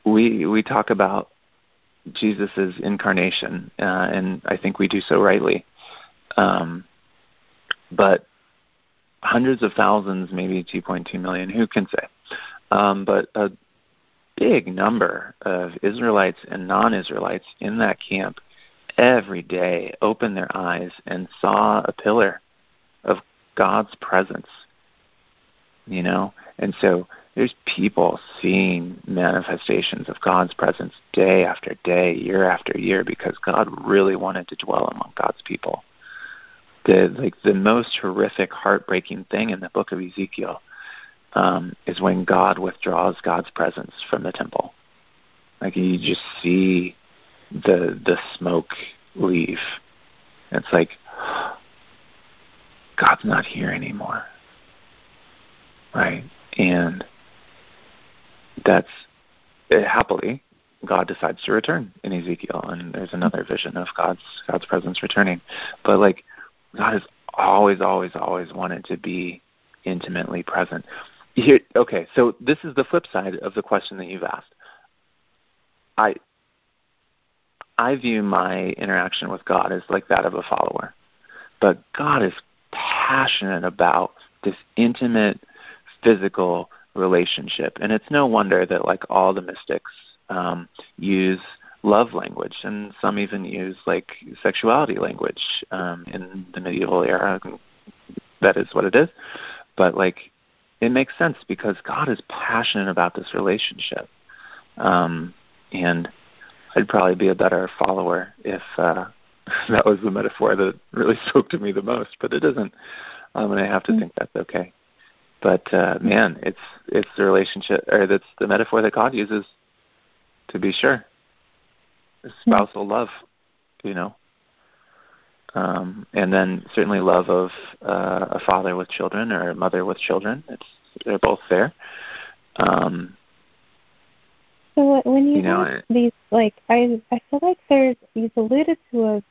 we we talk about Jesus' incarnation, uh, and I think we do so rightly. Um, but hundreds of thousands, maybe 2.2 million, who can say? Um, but a big number of Israelites and non-Israelites in that camp every day opened their eyes and saw a pillar of God's presence. You know, and so there's people seeing manifestations of God's presence day after day, year after year, because God really wanted to dwell among God's people. The like the most horrific, heartbreaking thing in the book of Ezekiel um, is when God withdraws God's presence from the temple. Like you just see the the smoke leave. It's like God's not here anymore. Right? And that's uh, happily God decides to return in Ezekiel, and there's another vision of God's God's presence returning. But like God has always, always, always wanted to be intimately present. Here, okay, so this is the flip side of the question that you've asked. I I view my interaction with God as like that of a follower, but God is passionate about this intimate, physical relationship. And it's no wonder that like all the mystics um, use love language, and some even use like sexuality language um, in the medieval era. That is what it is. But like, it makes sense because God is passionate about this relationship, um, and I'd probably be a better follower if uh, that was the metaphor that really spoke to me the most. But it doesn't, um, and I have to mm-hmm. think that's okay. But uh, man, it's it's the relationship, or that's the metaphor that God uses, to be sure. Spousal love, you know, um, and then certainly love of uh, a father with children or a mother with children. It's they're both there. Um, so when you, you know, have these, like I, I feel like there's you've alluded to a,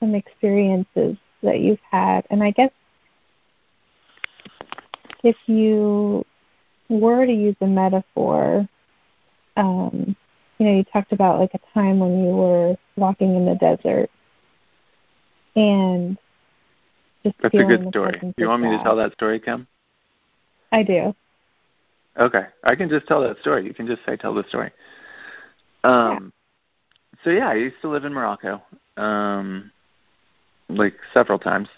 some experiences that you've had, and I guess if you were to use a metaphor, um, you know, you talked about like a time when you were walking in the desert and just That's a good story. Do you want me to tell that story, Kim? I do. Okay. I can just tell that story. You can just say tell the story. Um yeah. so yeah, I used to live in Morocco. Um like several times.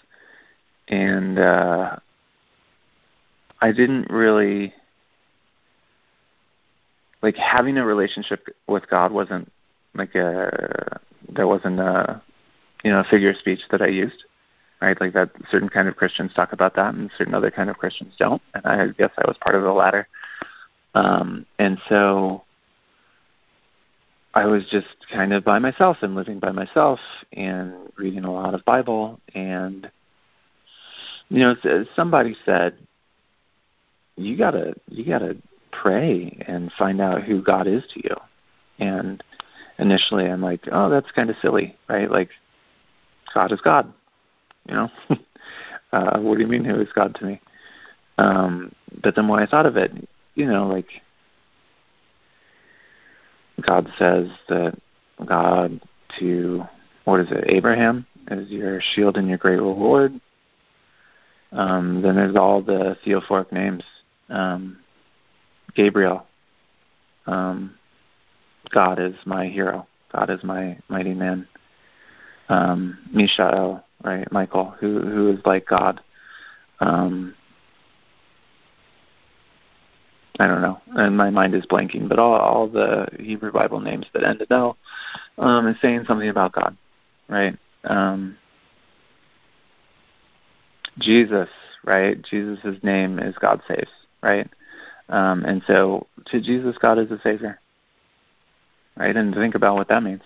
And uh I didn't really like having a relationship with God wasn't like a there wasn't a you know a figure of speech that I used right? Like that certain kind of Christians talk about that and certain other kind of Christians don't and I guess I was part of the latter. Um and so I was just kind of by myself and living by myself and reading a lot of Bible and you know somebody said you gotta you gotta pray and find out who God is to you. And initially, I'm like, oh, that's kind of silly, right? Like, God is God, you know. uh, what do you mean, who is God to me? Um, but the more I thought of it, you know, like God says that God to what is it, Abraham is your shield and your great reward. Um, then there's all the theophoric names um, Gabriel, um, God is my hero. God is my mighty man. Um, Mishael, right? Michael, who who is like God. Um, I don't know, and my mind is blanking, but all all the Hebrew Bible names that end in L um, is saying something about God, right? Um, Jesus, right? Jesus' name is God saves right? Um, and so to Jesus, God is a Savior, right? And think about what that means.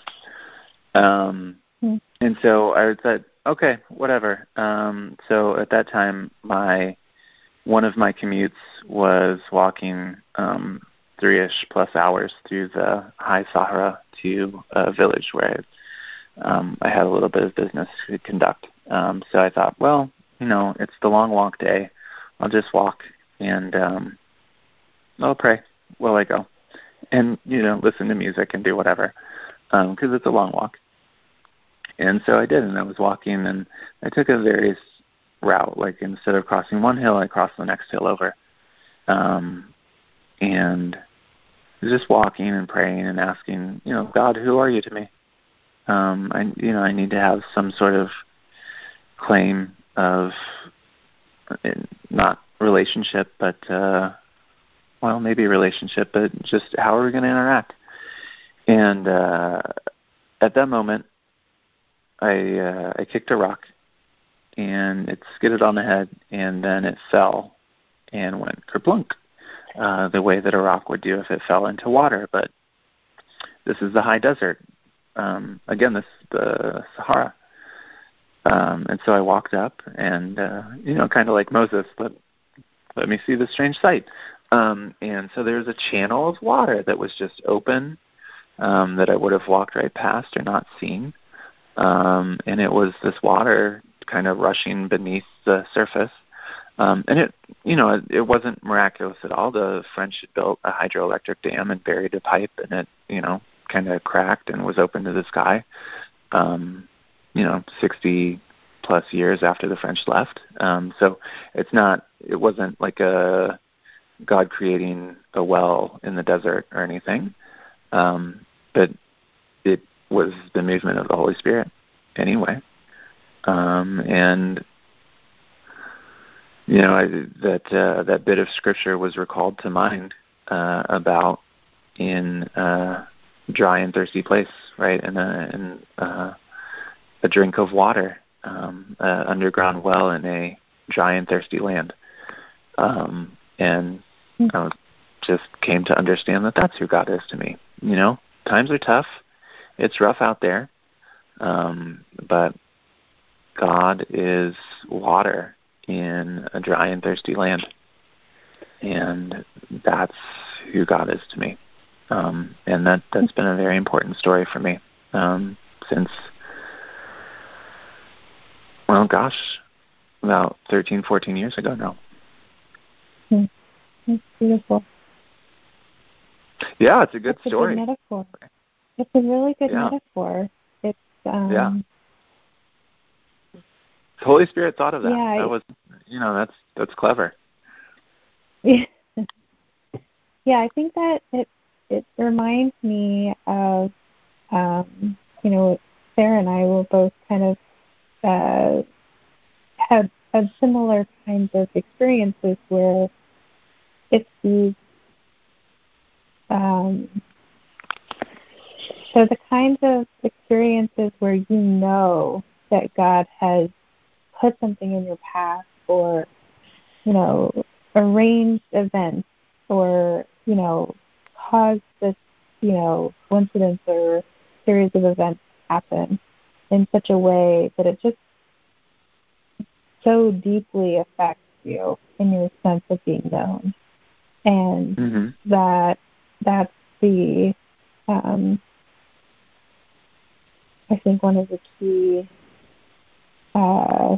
Um, mm. And so I said, okay, whatever. Um, so at that time, my one of my commutes was walking um, three-ish plus hours through the high Sahara to a village where I, um, I had a little bit of business to conduct. Um, so I thought, well, you know, it's the long walk day. I'll just walk and um, I'll pray while I go, and you know listen to music and do whatever because um, it's a long walk. And so I did, and I was walking, and I took a various route. Like instead of crossing one hill, I crossed the next hill over, um, and just walking and praying and asking, you know, God, who are you to me? Um, I, you know, I need to have some sort of claim of not relationship, but uh, well, maybe relationship, but just how are we going to interact? And uh, at that moment, I uh, I kicked a rock, and it skidded on the head, and then it fell and went kerplunk, uh, the way that a rock would do if it fell into water. But this is the high desert. Um, again, this is the Sahara. Um, and so I walked up, and uh, you know, kind of like Moses, let let me see the strange sight. Um, and so there was a channel of water that was just open um, that I would have walked right past or not seen. Um, and it was this water kind of rushing beneath the surface. Um, and it, you know, it, it wasn't miraculous at all. The French had built a hydroelectric dam and buried a pipe, and it, you know, kind of cracked and was open to the sky. Um, you know, 60 plus years after the French left. Um, so it's not, it wasn't like a God creating a well in the desert or anything. Um, but it was the movement of the Holy Spirit anyway. Um, and you know I, that uh, that bit of scripture was recalled to mind uh, about in a dry and thirsty place, right? In a in uh, a drink of water, um, a underground well in a dry and thirsty land, um, and I just came to understand that that's who God is to me. You know, times are tough. It's rough out there. Um, but God is water in a dry and thirsty land. And that's who God is to me. Um, and that, that's been a very important story for me um, since, well, gosh, about 13, 14 years ago now. Hmm. That's beautiful. Yeah, it's a good That's story. A good metaphor. It's a really good yeah. metaphor. It's um yeah. The Holy Spirit thought of that. Yeah, that was, you know, that's that's clever. Yeah. yeah, I think that it it reminds me of um, you know, Sarah and I will both kind of uh, have have similar kinds of experiences where it's these um, so the kinds of experiences where you know that God has put something in your path or, you know, arranged events or, you know, caused this, you know, coincidence or series of events happen in such a way that it just so deeply affects you in your sense of being known. And mm-hmm. that that's the um, I think one of the key uh,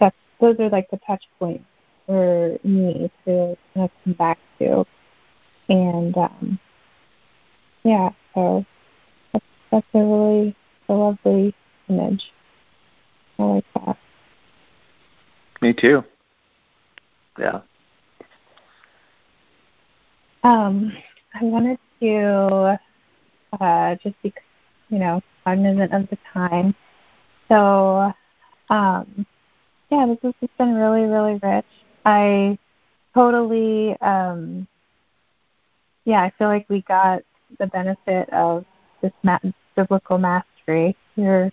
that's those are like the touch points for me to kind of come back to, and um, yeah, so that's, that's a really a lovely image. I like that. Me too. Yeah. Um, I wanted to uh, just be, you know, cognizant of the time. So, um, yeah, this has just been really, really rich. I totally, um, yeah, I feel like we got the benefit of this ma- biblical mastery. You're,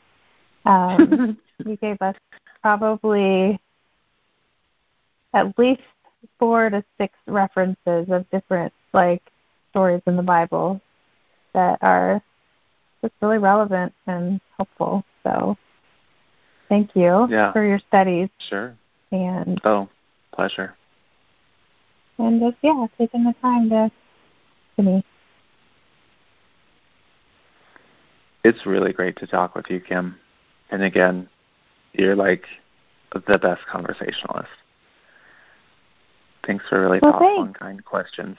um, you gave us probably at least four to six references of different like stories in the Bible that are just really relevant and helpful. So thank you yeah. for your studies. Sure. And oh, pleasure. And just yeah, taking the time to to me. It's really great to talk with you, Kim. And again, you're like the best conversationalist. Thanks for really well, thoughtful and kind questions.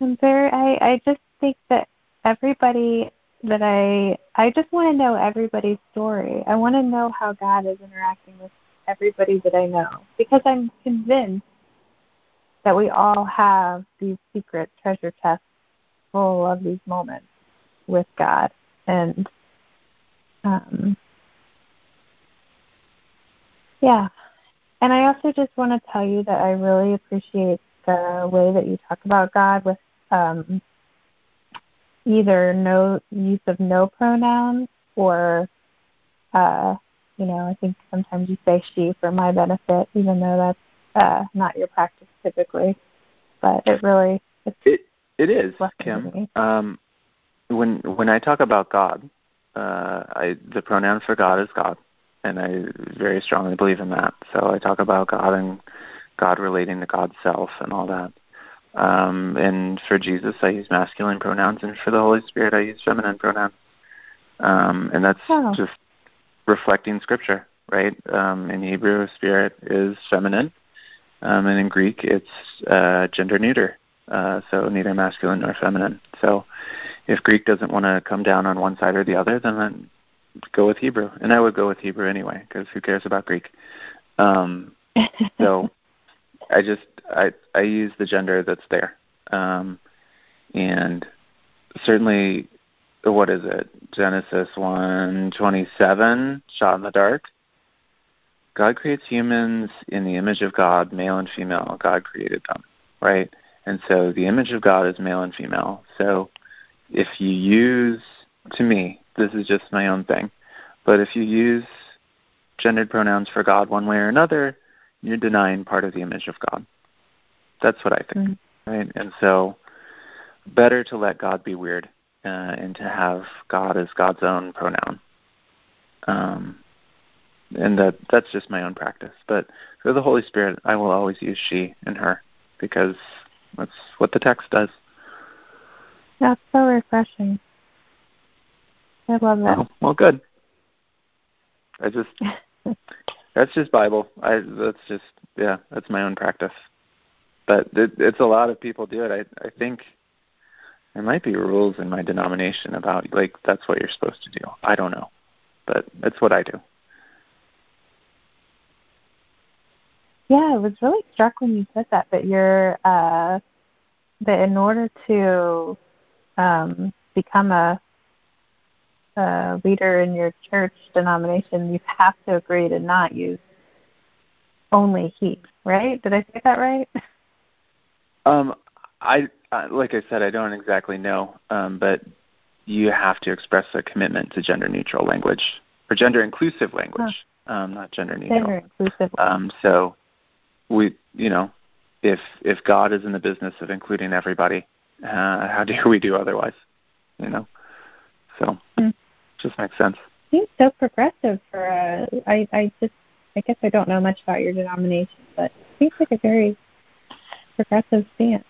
I'm very I, I just think that everybody that I I just want to know everybody's story. I want to know how God is interacting with everybody that I know because I'm convinced that we all have these secret treasure chests full of these moments with God and um yeah And I also just want to tell you that I really appreciate the way that you talk about God with um, either no use of no pronouns or, uh, you know, I think sometimes you say she for my benefit, even though that's uh, not your practice typically. But it really it's it it is Kim. Um, when when I talk about God, uh, I the pronoun for God is God, and I very strongly believe in that. So I talk about God and God relating to God's self and all that. Um, and for Jesus, I use masculine pronouns, and for the Holy Spirit, I use feminine pronouns. Um, and that's oh. just reflecting Scripture, right? Um, in Hebrew, Spirit is feminine, um, and in Greek, it's uh, gender neuter, uh, so neither masculine nor feminine. So if Greek doesn't want to come down on one side or the other, then I'd go with Hebrew, and I would go with Hebrew anyway, because who cares about Greek? Um, so I just I I use the gender that's there, um, and certainly, what is it? Genesis one twenty seven, shot in the dark. God creates humans in the image of God, male and female. God created them, right? And so the image of God is male and female. So if you use, to me, this is just my own thing, but if you use gendered pronouns for God one way or another, you're denying part of the image of God. That's what I think, mm-hmm. right? And so, better to let God be weird uh, and to have God as God's own pronoun. Um, and that that's just my own practice. But for the Holy Spirit, I will always use she and her because that's what the text does. That's so refreshing. I love that. Oh, well, good. I just that's just Bible. I that's just yeah, that's my own practice but it, it's a lot of people do it. I I think there might be rules in my denomination about like that's what you're supposed to do. I don't know, but that's what I do. Yeah, I was really struck when you said that that you're uh, that in order to um, become a, a leader in your church denomination, you have to agree to not use only he. Right? Did I say that right? Um, I, I like I said, I don't exactly know, um, but you have to express a commitment to gender neutral language or gender inclusive language, huh. um, not gender neutral. Gender inclusive. Um, so we, you know, if if God is in the business of including everybody, uh, how dare we do otherwise? You know, so mm. just makes sense. Seems so progressive for a. I I just I guess I don't know much about your denomination, but it seems like a very progressive stance?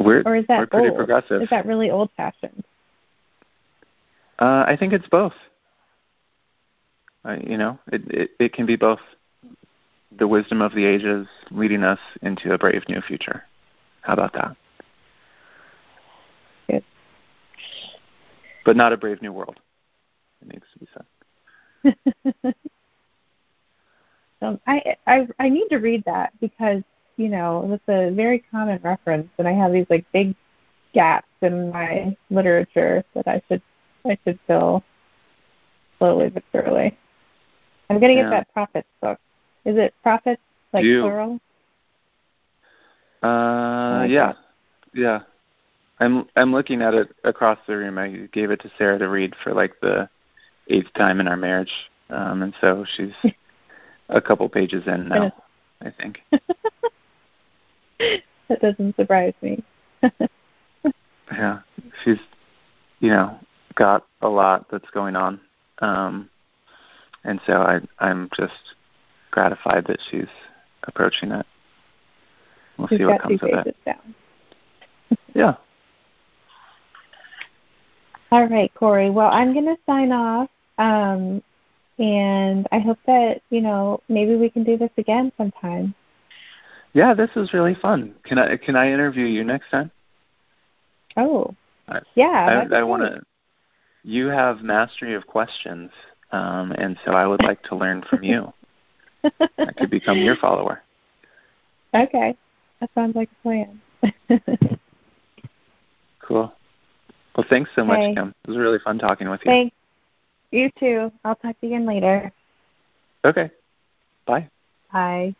We're, or is that we're pretty old? progressive. Is that really old fashioned? Uh, I think it's both. Uh, you know, it, it it can be both. The wisdom of the ages leading us into a brave new future. How about that? Good. But not a brave new world. It needs to be said. Um, I, I I need to read that because you know that's a very common reference, and I have these like big gaps in my literature that I should I should fill slowly but surely. I'm gonna get that prophets book. Is it prophets like you. plural? Uh, yeah, yeah. I'm I'm looking at it across the room. I gave it to Sarah to read for like the eighth time in our marriage, um, and so she's a couple pages in now, I think. that doesn't surprise me. yeah, she's, you know, got a lot that's going on, um, and so I, I'm just gratified that she's approaching it. We'll she's see what comes of it. Down. yeah. All right, Corey. Well, I'm going to sign off. Um, and I hope that, you know, maybe we can do this again sometime. Yeah, this was really fun. Can I can I interview you next time? Oh. yeah. I, I want to you have mastery of questions, um, and so I would like to learn from you. I could become your follower. Okay. That sounds like a plan. cool. Well, thanks so much, Kim. It was really fun talking with you. Thanks. You too. I'll talk to you again later. Okay. Bye. Bye.